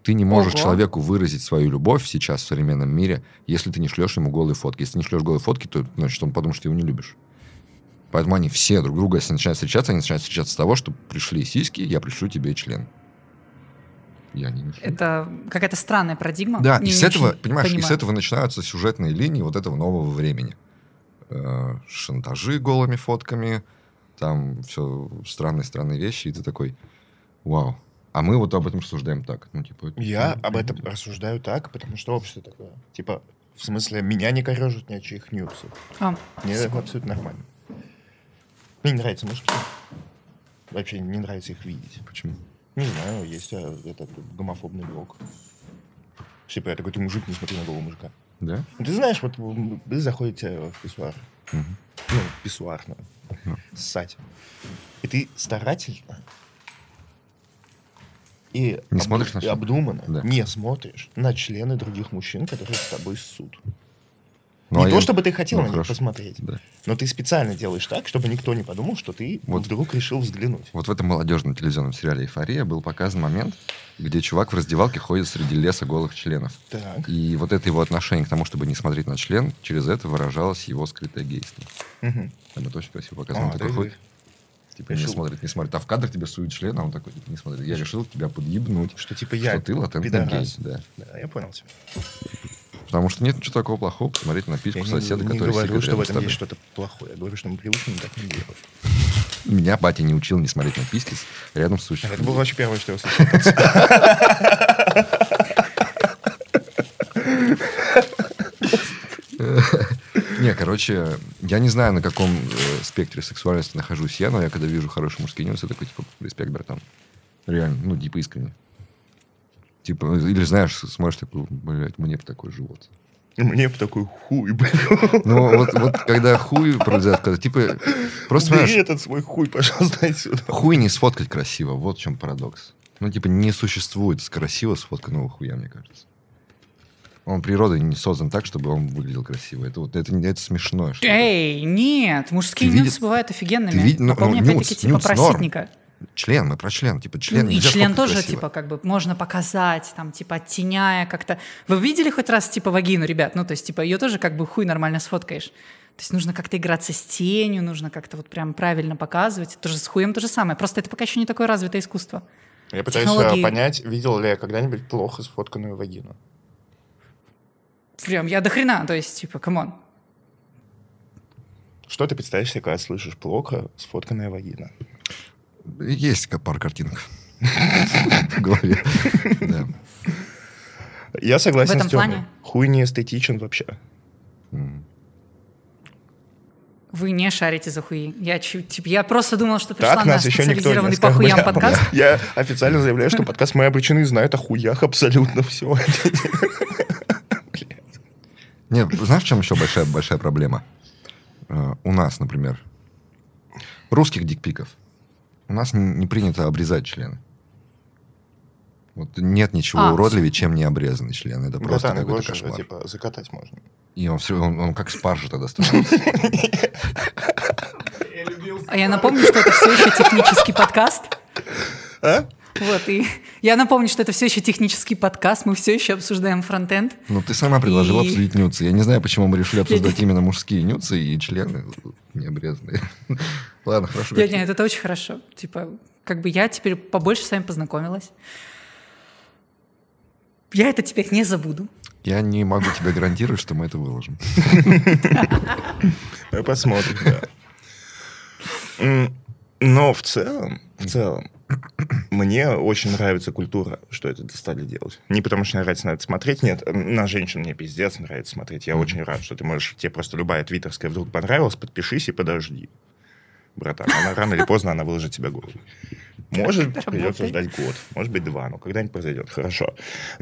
Ты не можешь Ого. человеку выразить свою любовь сейчас в современном мире, если ты не шлешь ему голые фотки. Если не шлешь голые фотки, то значит он подумает, что ты его не любишь. Поэтому они все друг друга, если начинают встречаться, они начинают встречаться с того, что пришли сиськи, я пришлю тебе член. Я не ношу. Это какая-то странная парадигма. Да, Не- и с этого, понимаешь, и с понимаю. этого начинаются сюжетные линии вот этого нового времени. Э, Шантажи голыми фотками, там все странные-странные вещи, и ты такой, вау. А мы вот об этом рассуждаем так. Ну, типа, это- Я ну, об этом рассуждаю так, потому что общество такое. Типа, в смысле, меня не корежат ни от чьих нюцев. А, Мне абсолютно нормально. Мне не нравятся мужики. Вообще не нравится их видеть. Почему? Не знаю, есть а, этот гомофобный блок. Типа, я такой, ты мужик, не смотри на голого мужика. Да? Ну, Ты знаешь, вот вы заходите в писсуар. Мгм. Ну, в писсуар, ну, Ну. ссать. И ты старательно и, Не обду- смотришь на и обдуманно Да. не смотришь на члены других мужчин, которые с тобой ссут. Ну, не а то, я- чтобы ты хотел ну, на них хорошо. посмотреть, Да. но ты специально делаешь так, чтобы никто не подумал, что ты Вот. вдруг решил взглянуть. Вот в этом молодежном телевизионном сериале «Эйфория» был показан момент, где чувак в раздевалке ходит среди леса голых членов. Так. И вот это его отношение к тому, чтобы не смотреть на член, через это выражалось его скрытое гейство. Мгм. Там это очень красиво показано. Он А, такой ходит, типа, не Решил. смотрит, не смотрит. А в кадр тебе сует член, а он такой, типа, не смотрит. Я решил тебя подъебнуть. Что типа я Что ты латентный гей, да. Да, я понял тебя. Потому что нет ничего такого плохого посмотреть на Я письку не, соседа, не который говорю, что в этом есть что-то плохое. Я говорю, что мы привыкли так не делать. Меня батя не учил не смотреть на письки рядом с сущим. Это было вообще первое, что я услышал. Не, короче, я не знаю, на каком э, спектре сексуальности нахожусь я, но я когда вижу хорошие мужские нюансы, я такой, типа, респект, братан. Реально, ну, типа, искренне. Типа, или знаешь, смотришь такой, блядь, мне бы такой живот. Мне бы такой хуй, блин. Ну, вот, вот когда хуй произойдет, когда, типа, просто, Убери понимаешь, этот свой хуй, пожалуйста, отсюда. хуй не сфоткать красиво, вот в чем парадокс. Ну, типа, не существует красиво сфотканного хуя, мне кажется. Он природой не создан так, чтобы он выглядел красиво. Это, вот, это, это смешное. что-то. Эй, нет, мужские нюцы бывают офигенными. ты види- ну, Вполне, ну, опять-таки, типа нюц норм. Член, мы про член. Типа, член Ну, и член тоже, красиво. типа, как бы можно показать, там, типа, оттеняя как-то. Вы видели хоть раз, типа, вагину, ребят? Ну, то есть, типа, ее тоже как бы хуй нормально сфоткаешь. То есть нужно как-то играться с тенью, нужно как-то вот прям правильно показывать. Тоже с хуем то же самое. Просто это пока еще не такое развитое искусство. Я пытаюсь а, Технологии. понять, видел ли я когда-нибудь плохо сфотканную вагину. Прям я до хрена, то есть, типа, come on. Что ты представляешь себе, когда слышишь плохо сфотканная вагина? Есть как пара картинок в голове. Я согласен с Тёмой. Хуй не эстетичен вообще. Вы не шарите за хуи. Я, типа, я просто думала, что пришла Так на нас еще никто не специализированный по хуям оскорблял. подкаст. Я официально заявляю, что подкаст «Мои обречены» знают о хуях абсолютно все. Нет, знаешь, в чем еще большая, большая проблема? Э, У нас, например, русских дикпиков. У нас не принято обрезать члены. Вот нет ничего А. уродливее, чем не обрезанный член. Это просто Братан, его какой-то же, кошмар. типа, закатать можно. И он, все, он, он как спаржа тогда становится. А я напомню, что это все еще технический подкаст. А? Вот, и я напомню, что это все еще технический подкаст, мы все еще обсуждаем фронтенд. Ну, ты сама предложила И- обсудить нюцы. Я не знаю, почему мы решили обсуждать именно мужские нюцы и члены необрезанные. Ладно, хорошо. Я, нет, это очень хорошо. Типа, как бы я теперь побольше с вами познакомилась. Я это теперь не забуду. Я не могу тебе гарантировать, что мы это выложим. Мы посмотрим, да. Но в целом, в целом, мне очень нравится культура, что это стали делать. Не потому что нравится на это смотреть, нет, на женщин мне пиздец нравится смотреть. Я очень рад, что ты можешь, тебе просто любая твиттерская вдруг понравилась, подпишись и подожди. Братан, она рано или поздно она выложит тебе голову. Может, придется ждать год, может быть, два, но когда-нибудь произойдет. Хорошо.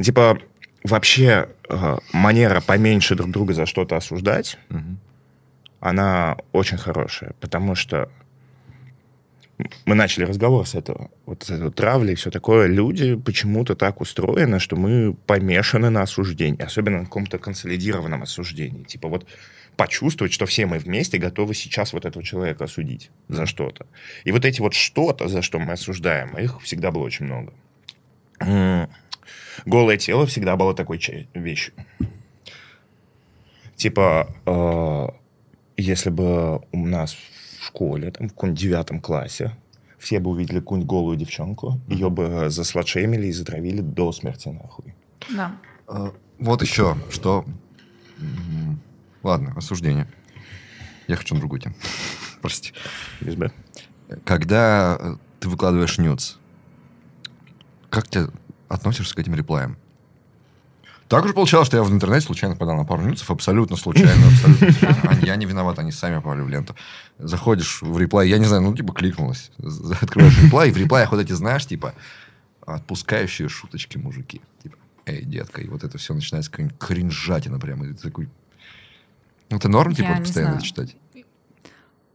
Типа, вообще, э, манера поменьше друг друга за что-то осуждать, она очень хорошая, потому что мы начали разговор с этого. Вот с этой травли и все такое. Люди почему-то так устроены, что мы помешаны на осуждении, особенно на каком-то консолидированном осуждении. Типа вот почувствовать, что все мы вместе готовы сейчас вот этого человека осудить за что-то. И вот эти вот что-то, за что мы осуждаем, их всегда было очень много. Голое тело всегда было такой вещью. Типа, э, если бы у нас школе, там, в каком-нибудь девятом классе, все бы увидели какую-нибудь голую девчонку, ее бы засладшемили и затравили до смерти нахуй. Да. Вот еще, что... Ладно, осуждение. Я хочу на другую тему. Прости. Без Б. Когда ты выкладываешь нюц, как ты относишься к этим реплаям? Так уж получалось, что я в интернете случайно подал на пару нюцев, абсолютно случайно, абсолютно случайно. Я не виноват, они сами попали в ленту. Заходишь в реплай, я не знаю, ну, типа, кликнулась. З- Открываешь реплай, и в реплаях вот эти, знаешь, типа, отпускающие шуточки мужики. Типа, эй, детка, и вот это все начинается какая-нибудь кринжатина прямо. И ты такой... Это норм, типа, не постоянно знаю. это читать?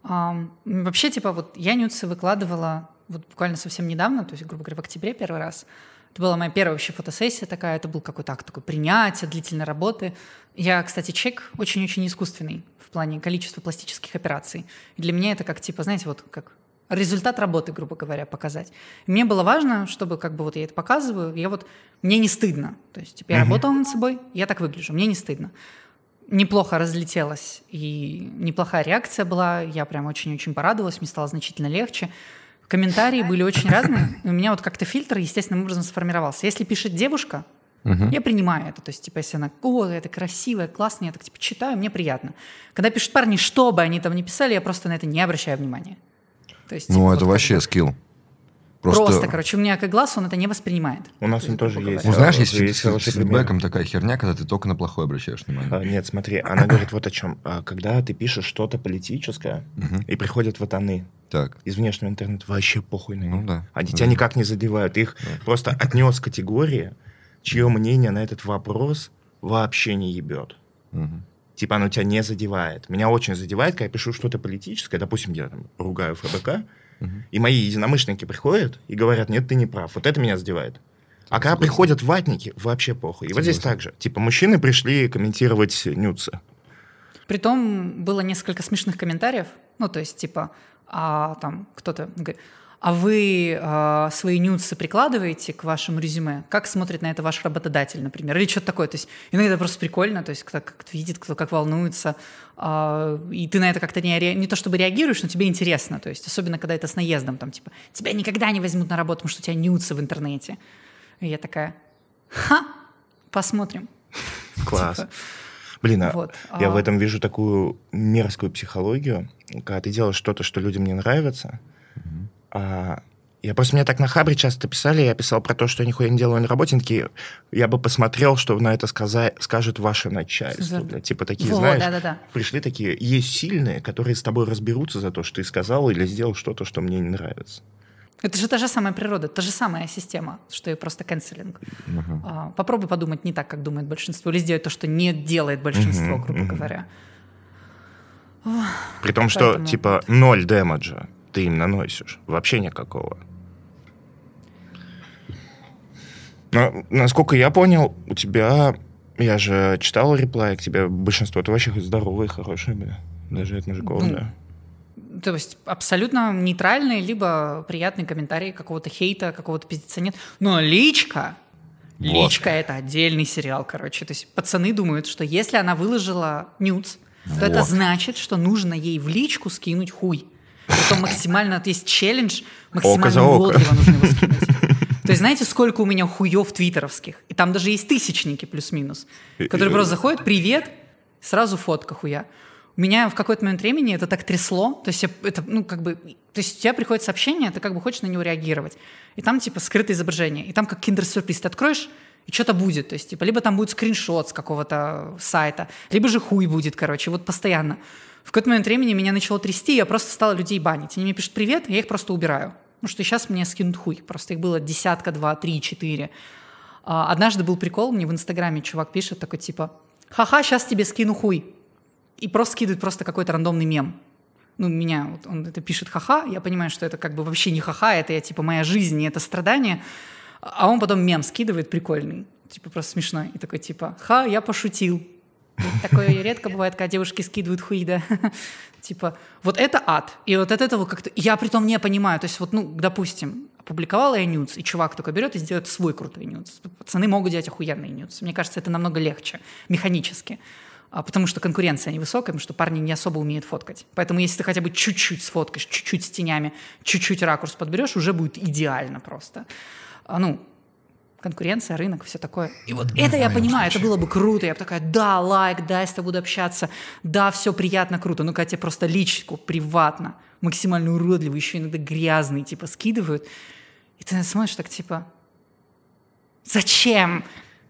Ам, вообще, типа, вот я нюцы выкладывала вот буквально совсем недавно, то есть, грубо говоря, в октябре первый раз. Это была моя первая вообще фотосессия такая, это был какой-то акт такой принятия, длительной работы. Я, кстати, чек очень-очень искусственный в плане количества пластических операций. И для меня это как, типа, знаете, вот как результат работы, грубо говоря, показать. И мне было важно, чтобы как бы вот я это показываю, я вот, мне не стыдно. То есть, типа, я работала над собой, я так выгляжу, мне не стыдно неплохо разлетелась, и неплохая реакция была. Я прям очень-очень порадовалась, мне стало значительно легче. Комментарии были очень разные. И у меня вот как-то фильтр естественным образом сформировался. Если пишет девушка, я принимаю это. То есть, типа, если она, о, это красивая, классная, я так, типа, читаю, мне приятно. Когда пишут парни, что бы они там ни писали, я просто на это не обращаю внимания. То есть, Ну, типа, это вот вообще скилл. Просто, Просто, короче, у меня как глаз, он это не воспринимает. У нас он тоже есть. Ну, знаешь, есть, Есть с- фидбэком такая херня, когда ты только на плохое обращаешь внимание. А, Нет, смотри, она говорит вот о чем. А, Когда ты пишешь что-то политическое, и приходят ватаны Так. из внешнего интернета, вообще похуй на них. Ну да. Они тебя никак не задевают. Их просто отнес к категории, чье мнение на этот вопрос вообще не ебет. Мгм. Типа оно тебя не задевает. Меня очень задевает, когда я пишу что-то политическое. Допустим, я там ругаю ФБК, и мои единомышленники приходят и говорят, нет, ты не прав. Вот это меня задевает. А когда приходят ватники, вообще похуй. И вот здесь так же. Типа мужчины пришли комментировать нюцы. Притом было несколько смешных комментариев. Ну, то есть, типа, а, там кто-то говорит, а вы а, свои нюцы прикладываете к вашему резюме? Как смотрит на это ваш работодатель, например? Или что-то такое. То есть иногда просто прикольно, то есть кто как видит, кто как волнуется, а, и ты на это как-то не, не то чтобы реагируешь, но тебе интересно. То есть особенно, когда это с наездом, там, типа, тебя никогда не возьмут на работу, потому что у тебя нюцы в интернете. И я такая, ха, посмотрим. Класс. Типа, Блин, а Вот, я а- в этом вижу такую мерзкую психологию, когда ты делаешь что-то, что людям не нравится. А, я просто мне так на Хабре часто писали, я писал про то, что я нихуя не делаю на работе, такие, я бы посмотрел, что на это сказа- скажет ваше начальство. Блядь. Типа такие, Вот, знаешь, да-да-да. пришли такие, есть сильные, которые с тобой разберутся за то, что ты сказал или сделал что-то, что мне не нравится. Это же та же самая природа, та же самая система, что и просто канцелинг. А, попробуй подумать не так, как думает большинство, или сделать то, что не делает большинство, Мгм, грубо мгм. говоря. При том, что, типа, ноль дэмэджа ты им наносишь. Вообще никакого. Но, насколько я понял, у тебя... Я же читал реплай к тебе. Большинство это вообще здоровые, хорошие были. Даже от мужиков, Ну, да. То есть абсолютно нейтральные, либо приятные комментарии, какого-то хейта, какого-то пиздеца нет. Но личка, Вот. личка это отдельный сериал, короче. То есть пацаны думают, что если она выложила нюц, то это Вот. значит, что нужно ей в личку скинуть хуй. Притом максимально, вот есть челлендж, максимально уродливо нужно его скинуть. То есть знаете, сколько у меня хуев твиттеровских? И там даже есть тысячники плюс-минус, которые просто заходят, привет, сразу фотка хуя. У меня в какой-то момент времени это так трясло, то есть это, ну, как бы, то есть у тебя приходит сообщение, ты как бы хочешь на него реагировать, и там, типа, скрытое изображение, и там как киндер-сюрприз, ты откроешь, и что-то будет, то есть, типа, либо там будет скриншот с какого-то сайта, либо же хуй будет, короче, вот постоянно. В какой-то момент времени меня начало трясти, я просто стала людей банить. Они мне пишут «привет», я их просто убираю. Потому что сейчас мне скинут хуй. Просто их было десятка, два, три, четыре. А, Однажды был прикол, мне в Инстаграме чувак пишет такой типа «Ха-ха, сейчас тебе скину хуй». И просто скидывает просто какой-то рандомный мем. Ну, меня, вот он это пишет ха-ха, я понимаю, что это как бы вообще не ха-ха, это я, типа моя жизнь, и это страдание. А он потом мем скидывает прикольный, типа просто смешной. И такой типа «Ха, я пошутил». Такое редко бывает, когда девушки скидывают хуи, да. Типа, вот это ад. И вот от этого как-то... Я при том не понимаю. То есть вот, ну, допустим, опубликовала я нюц, и чувак только берет и сделает свой крутой нюц. Пацаны могут делать охуенные нюц. Мне кажется, это намного легче, механически. а, потому что конкуренция невысокая, потому что парни не особо умеют фоткать. Поэтому если ты хотя бы чуть-чуть сфоткаешь, чуть-чуть с тенями, чуть-чуть ракурс подберешь, уже будет идеально просто. А, Ну, конкуренция, рынок, все такое. И вот это я понимаю, это было бы круто. Я бы такая, да, лайк, да, я с тобой буду общаться, да, все приятно, круто. Ну, когда тебе просто личку приватно, максимально уродливый, еще иногда грязный, типа, скидывают, и ты смотришь так, типа, зачем?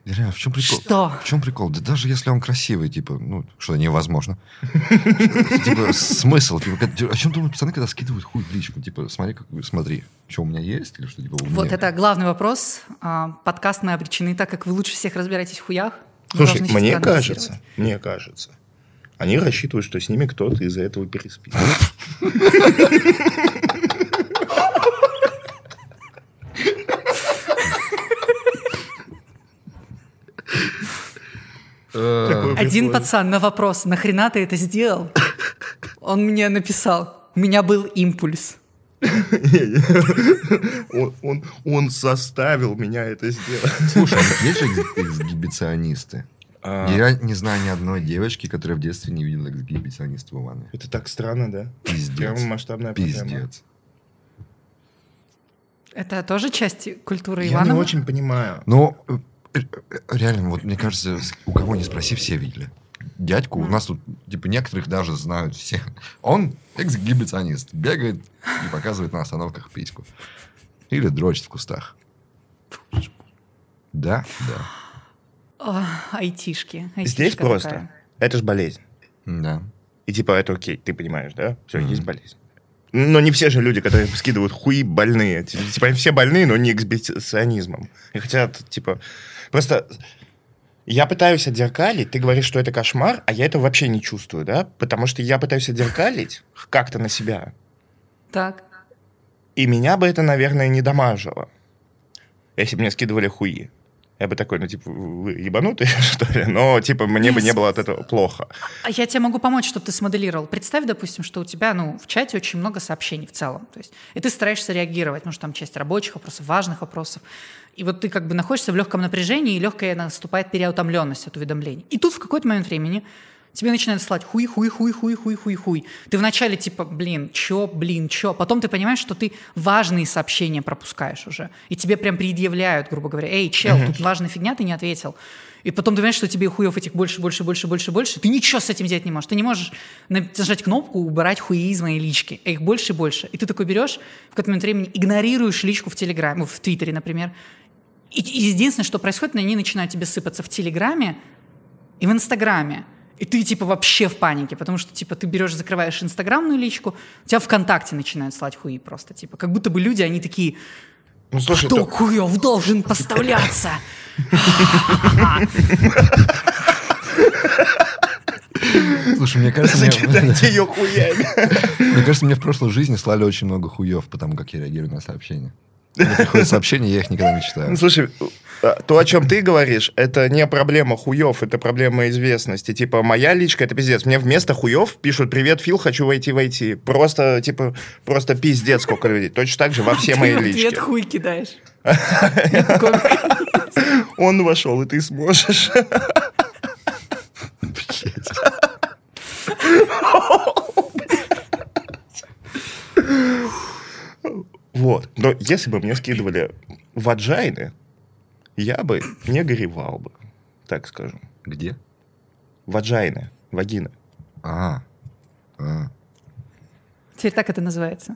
Реально, в чем прикол? Что? В чем прикол? Да даже если он красивый, типа, ну, что невозможно. Типа, смысл? Типа, о чем думают пацаны, когда скидывают хуй в личку? Типа, смотри, как, смотри, что у меня есть, или что, типа, у Вот это главный вопрос. А, Подкаст мы обречены, так как вы лучше всех разбираетесь в хуях. Слушай, мне кажется, мне кажется, они рассчитывают, что с ними кто-то из-за этого переспит. Один прикольно. пацан на вопрос, нахрена ты это сделал? Он мне написал, у меня был импульс. Он, он, он заставил меня это сделать. Слушай, а есть же экс- эксгибиционисты? А, Я не знаю ни одной девочки, которая в детстве не видела эксгибициониста в Иванове. Это так странно, да? Пиздец. Прям масштабная проблема. Пиздец. Это тоже часть культуры Я не очень понимаю. Э, э, реально, вот мне кажется, у кого не спроси, все видели. Дядьку у нас тут, типа, некоторых даже знают все. Он эксгибиционист, бегает и показывает на остановках письку. Или дрочит в кустах. Да, да, О, айтишки. айтишка Здесь просто. такая. Это же болезнь. да. И типа это окей, ты понимаешь, да? Все, Мгм. есть болезнь. Но не все же люди, которые скидывают хуи, больные. Т- Типа они все больные, но не эксбиционизмом. И хотят, типа... Просто я пытаюсь отзеркалить, ты говоришь, что это кошмар, а я это вообще не чувствую, да? Потому что я пытаюсь отзеркалить как-то на себя. Так. И меня бы это, наверное, не дамажило. Если бы мне скидывали хуи. Я бы такой, ну, типа, вы ебанутые, что ли? Но, типа, мне бы не было от этого плохо. А я тебе могу помочь, чтобы ты смоделировал. Представь, допустим, что у тебя ну, в чате очень много сообщений в целом. То есть, и ты стараешься реагировать, потому что там часть рабочих вопросов, важных вопросов. И вот ты как бы находишься в легком напряжении, и легкая наступает переутомленность от уведомлений. И тут в какой-то момент времени тебе начинают слать хуй, хуй, хуй, хуй, хуй, хуй, хуй. Ты вначале типа, блин, чё, блин, чё. Потом ты понимаешь, что ты важные сообщения пропускаешь уже. И тебе прям предъявляют, грубо говоря, эй, чел, тут важная фигня, ты не ответил. И потом ты понимаешь, что тебе хуев этих больше, больше, больше, больше, больше. Ты ничего с этим делать не можешь. Ты не можешь нажать кнопку «убирать хуи из моей лички». А их больше и больше. И ты такой берешь, в какой-то момент времени игнорируешь личку в Телеграме, в Твиттере, например. И, и единственное, что происходит, они начинают тебе сыпаться в Телеграме и в Инстаграме. И ты типа вообще в панике, потому что типа ты берешь, закрываешь инстаграмную личку, у тебя ВКонтакте начинают слать хуи просто, типа, как будто бы люди, они такие, Ну, слушай, кто то- хуев должен поставляться? Слушай, мне кажется, Закидайте ее хуями. мне кажется, мне в прошлой жизни слали очень много хуев, потому как я реагирую на сообщения. Приходят сообщения, я их никогда не Ну, читаю. слушай, а, то, о чем ты говоришь, это не проблема хуев, это проблема известности. Типа, моя личка, это пиздец. Мне вместо хуев пишут «Привет, Фил, хочу войти, войти». Просто, типа, просто пиздец, сколько людей. Точно так же во все мои Ты лички. ответ хуй кидаешь. Он вошел, и ты сможешь. Вот. Но если бы мне скидывали ваджайны, я бы не горевал бы, так скажу. Где? Ваджайны, вагины. А, а. Теперь так это называется.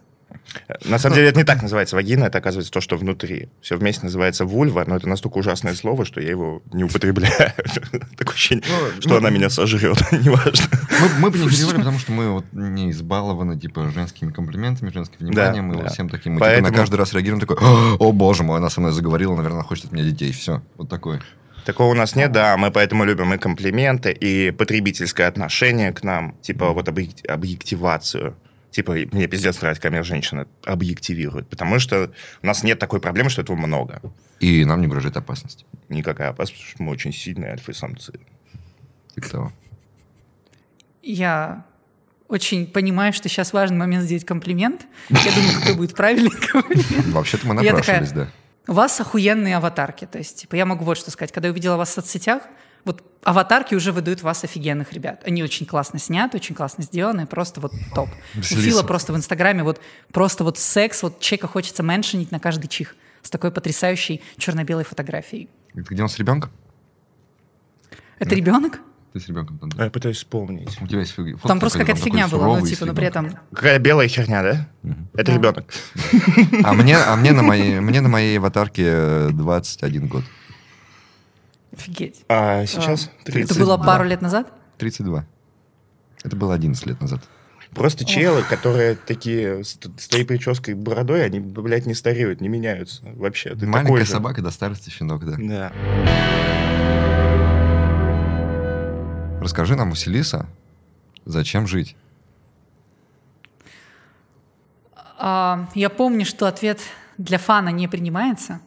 На самом деле это не так называется вагина, это оказывается то, что внутри. Все вместе называется вульва, но это настолько ужасное слово, что я его не употребляю. Такое ощущение, Ну, что она меня сожрет, неважно. Мы, мы бы не горевали, потому что мы не избалованы, типа, женскими комплиментами, женским вниманием, и да. всем таким. Мы типа, на каждый раз реагируем такой, о боже мой, она со мной заговорила, наверное, хочет от меня детей. Все, вот такой. Такого у нас нет, да, мы поэтому любим и комплименты, и потребительское отношение к нам, типа вот объек- объективацию. Типа, мне пиздец нравится, когда меня женщина объективирует, потому что у нас нет такой проблемы, что этого много. И нам не угрожает опасность. Никакая опасность, потому что мы очень сильные альфа-самцы. Типа того. Я очень понимаю, что сейчас важный момент сделать комплимент. Я думаю, какой будет правильный комплимент. Вообще-то мы напрашивались, да. У вас охуенные аватарки. То есть, типа, я могу вот что сказать. Когда я увидела вас в соцсетях, Вот аватарки уже выдают вас офигенных ребят. Они очень классно сняты, очень классно сделаны, просто вот топ. У Василиса. Фила просто в Инстаграме вот просто вот секс, вот чека хочется меншинить на каждый чих с такой потрясающей черно-белой фотографией. Это где он с ребенком? Это ребенок? Ты с ребенком там. А Я пытаюсь вспомнить. У тебя есть фиг- Там просто какая-то фигня была, ну типа, но при ребенком. этом... Какая белая херня, да? Это Да. ребенок. А мне, а мне на моей, мне на моей аватарке э, 21 год. Офигеть. А сейчас Это 30. было пару лет назад? 32. Это было 11 лет назад. Просто челы, которые такие с, с твоей прической и бородой, они, блядь, не стареют, не меняются вообще. Ты Маленькая собака до старости щенок, да. Да. Расскажи нам, Василиса, зачем жить? А, я помню, что ответ для фана не принимается.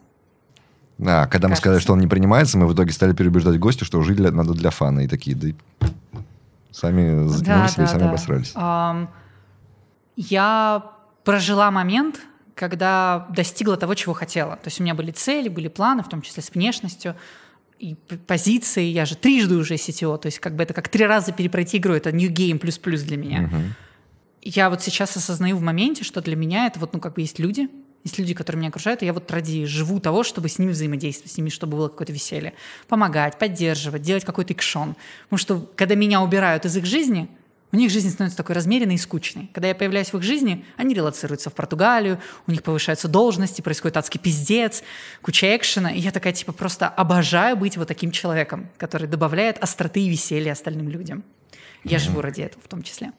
Да, когда мы сказали, что он не принимается, мы в итоге стали переубеждать гостя, что жить надо для фана. И такие, да сами себя и сами обосрались. Ам, я прожила момент, когда достигла того, чего хотела. То есть у меня были цели, были планы, в том числе с внешностью и п- позиции. Я же трижды уже CTO, то есть как бы это как три раза перепройти игру. Это new game плюс-плюс для меня. Мгм. Я вот сейчас осознаю в моменте, что для меня это вот, ну, как бы есть люди, есть люди, которые меня окружают, и я вот ради живу того, чтобы с ними взаимодействовать, с ними, чтобы было какое-то веселье. Помогать, поддерживать, делать какой-то экшон. Потому что, когда меня убирают из их жизни, у них жизнь становится такой размеренной и скучной. Когда я появляюсь в их жизни, они релацируются в Португалию, у них повышаются должности, происходит адский пиздец, куча экшена. И я такая, типа, просто обожаю быть вот таким человеком, который добавляет остроты и веселья остальным людям. Я живу ради этого в том числе.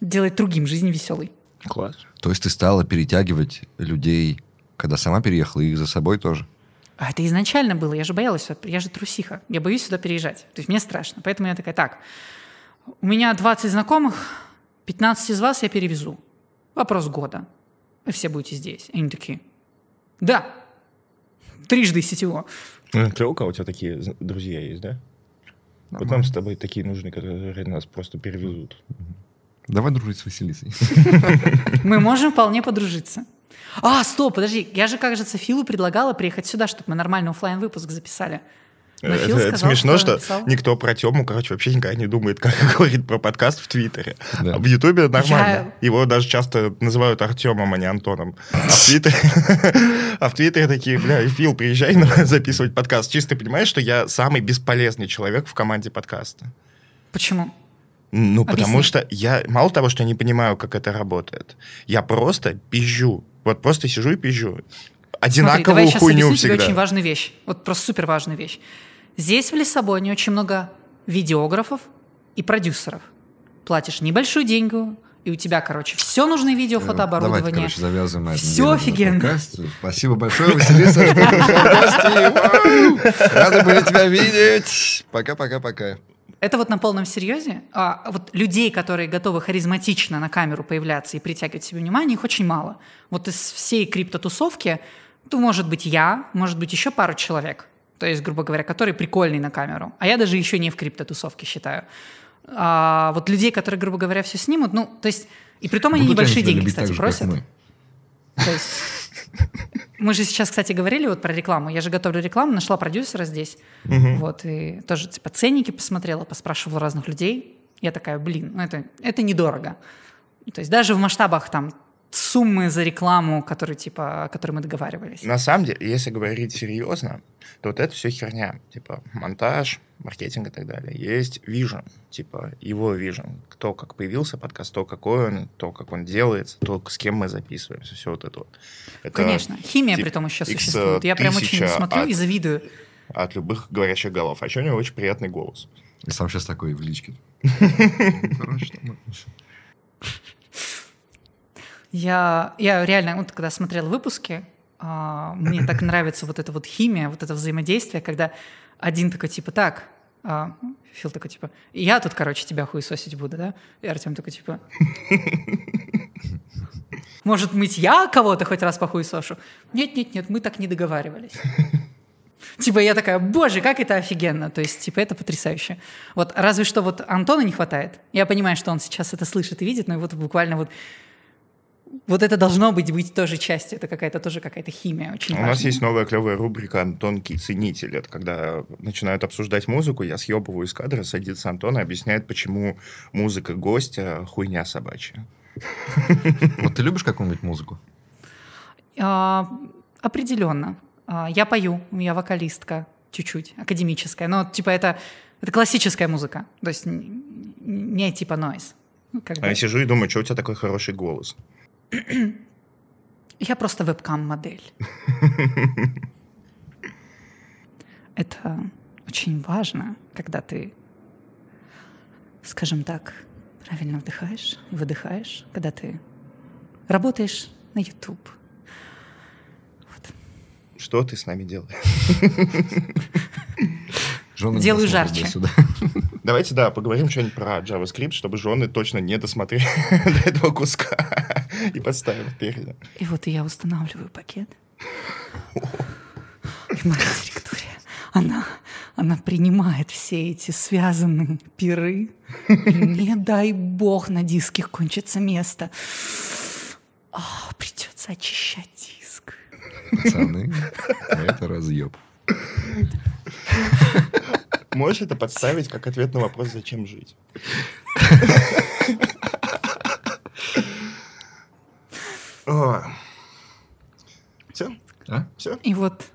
Делать другим жизнь веселой. Класс. То есть ты стала перетягивать людей, когда сама переехала, и их за собой тоже? А это изначально было. Я же боялась, я же трусиха. Я боюсь сюда переезжать. То есть мне страшно. Поэтому я такая, так, у меня 20 знакомых, 15 из вас я перевезу. Вопрос года. Вы все будете здесь. И они такие, да, трижды сетево. Ну, Клево, у тебя такие друзья есть, да? Вот нам с тобой такие нужны, которые нас просто перевезут. Давай дружить с Василисой. Мы можем вполне подружиться. А, стоп, подожди. Я же, кажется, Филу предлагала приехать сюда, чтобы мы нормальный оффлайн выпуск записали. Но это, Фил это сказал, смешно, что, написал. никто про Тему, короче, вообще никогда не думает, как говорит про подкаст в Твиттере. Да. А в Ютубе нормально. Я- Его даже часто называют Артемом, а не Антоном. А в Твиттере, а в Твиттере такие, бля, Фил, приезжай записывать подкаст. Чисто понимаешь, что я самый бесполезный человек в команде подкаста. Почему? Ну, потому Объясни. что я мало того, что не понимаю, как это работает, я просто пизжу. Вот просто сижу и пизжу. Смотри, Одинаковую давай я сейчас хуйню тебе всегда. очень важную вещь. Вот просто супер важную вещь. Здесь, в Лиссабоне, очень много видеографов и продюсеров. Платишь небольшую деньгу, и у тебя, короче, все нужное видео, Давайте, фотооборудование. короче, завязываем на офигенно. подкасте. Спасибо большое, Василиса, что пришла в гости. Вау! Рады были тебя видеть. Пока-пока-пока. Это вот на полном серьезе. А вот людей, которые готовы харизматично на камеру появляться и притягивать себе внимание, их очень мало. Вот из всей криптотусовки, то может быть я, может быть еще пару человек. То есть, грубо говоря, который прикольный на камеру. А я даже еще не в криптотусовке считаю. А вот людей, которые, грубо говоря, все снимут, ну, то есть... И при том они Будут ли небольшие деньги, кстати, просят. То есть мы же сейчас, кстати, говорили вот про рекламу. Я же готовлю рекламу, нашла продюсера здесь. Вот, и тоже типа ценники посмотрела, поспрашивала разных людей. Я такая, блин, ну это, это недорого. То есть даже в масштабах там суммы за рекламу, которые, типа, о которой мы договаривались. На самом деле, если говорить серьезно, то вот это все херня. Типа монтаж, маркетинг и так далее. Есть вижен, типа его вижен. Кто как появился подкаст, то какой он, то как он делается, то с кем мы записываемся, все вот это вот. Это Конечно. Химия тип- при том еще существует. Я прям очень смотрю от- и завидую. От любых говорящих голов. А еще у него очень приятный голос. И сам сейчас такой в личке. Короче, там- Я, я реально, вот когда смотрела выпуски, а, мне так нравится вот эта вот химия, вот это взаимодействие, когда один такой типа так, а, Фил такой типа, я тут, короче, тебя хуесосить буду, да? И Артем такой типа, может быть, я кого-то хоть раз похуесошу? Нет-нет-нет, мы так не договаривались. Типа я такая, боже, как это офигенно. То есть, типа, это потрясающе. Вот разве что вот Антона не хватает. Я понимаю, что он сейчас это слышит и видит, но вот буквально вот Вот это должно быть, быть тоже частью, это какая-то тоже какая-то химия очень У нас важная. есть новая клевая рубрика «Тонкий ценитель». Это когда начинают обсуждать музыку, я съебываю из кадра, садится Антон и объясняет, почему музыка гостя хуйня собачья. Вот ты любишь какую-нибудь музыку? А, определенно. А, я пою, я вокалистка, чуть-чуть, академическая. Но типа это, это классическая музыка, то есть не типа noise. Ну, А я сижу и думаю, что у тебя такой хороший голос. Я просто вебкам-модель. Это очень важно, когда ты, скажем так, правильно вдыхаешь и выдыхаешь, когда ты работаешь на YouTube. Что ты с нами делаешь? Жены Делаю жарче. Давайте, да, поговорим что-нибудь про JavaScript, чтобы жены точно не досмотрели до этого куска и подставили впереди. И вот я устанавливаю пакет. И моя директория, она, она принимает все эти связанные пиры. И не дай бог на диске кончится место. А, придется очищать диск. Пацаны, это разъеб. Можешь это подставить как ответ на вопрос, зачем жить? Все? А? Все? И вот,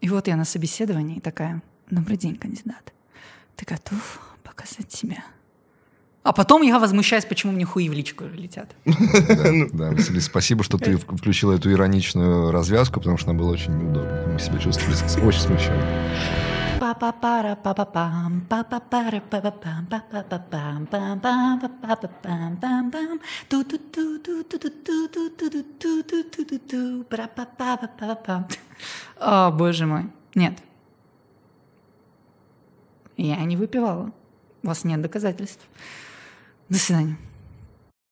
и вот я на собеседовании такая, добрый день, кандидат. Ты готов показать себя? А потом я возмущаюсь, почему мне хуи в личку летят. Ну. Да, Василий, спасибо, что ты включила эту ироничную развязку, потому что она была очень неудобна. Мы себя чувствовали очень смущенно. О, боже мой. Нет. Я не выпивала. У вас нет доказательств. До свидания.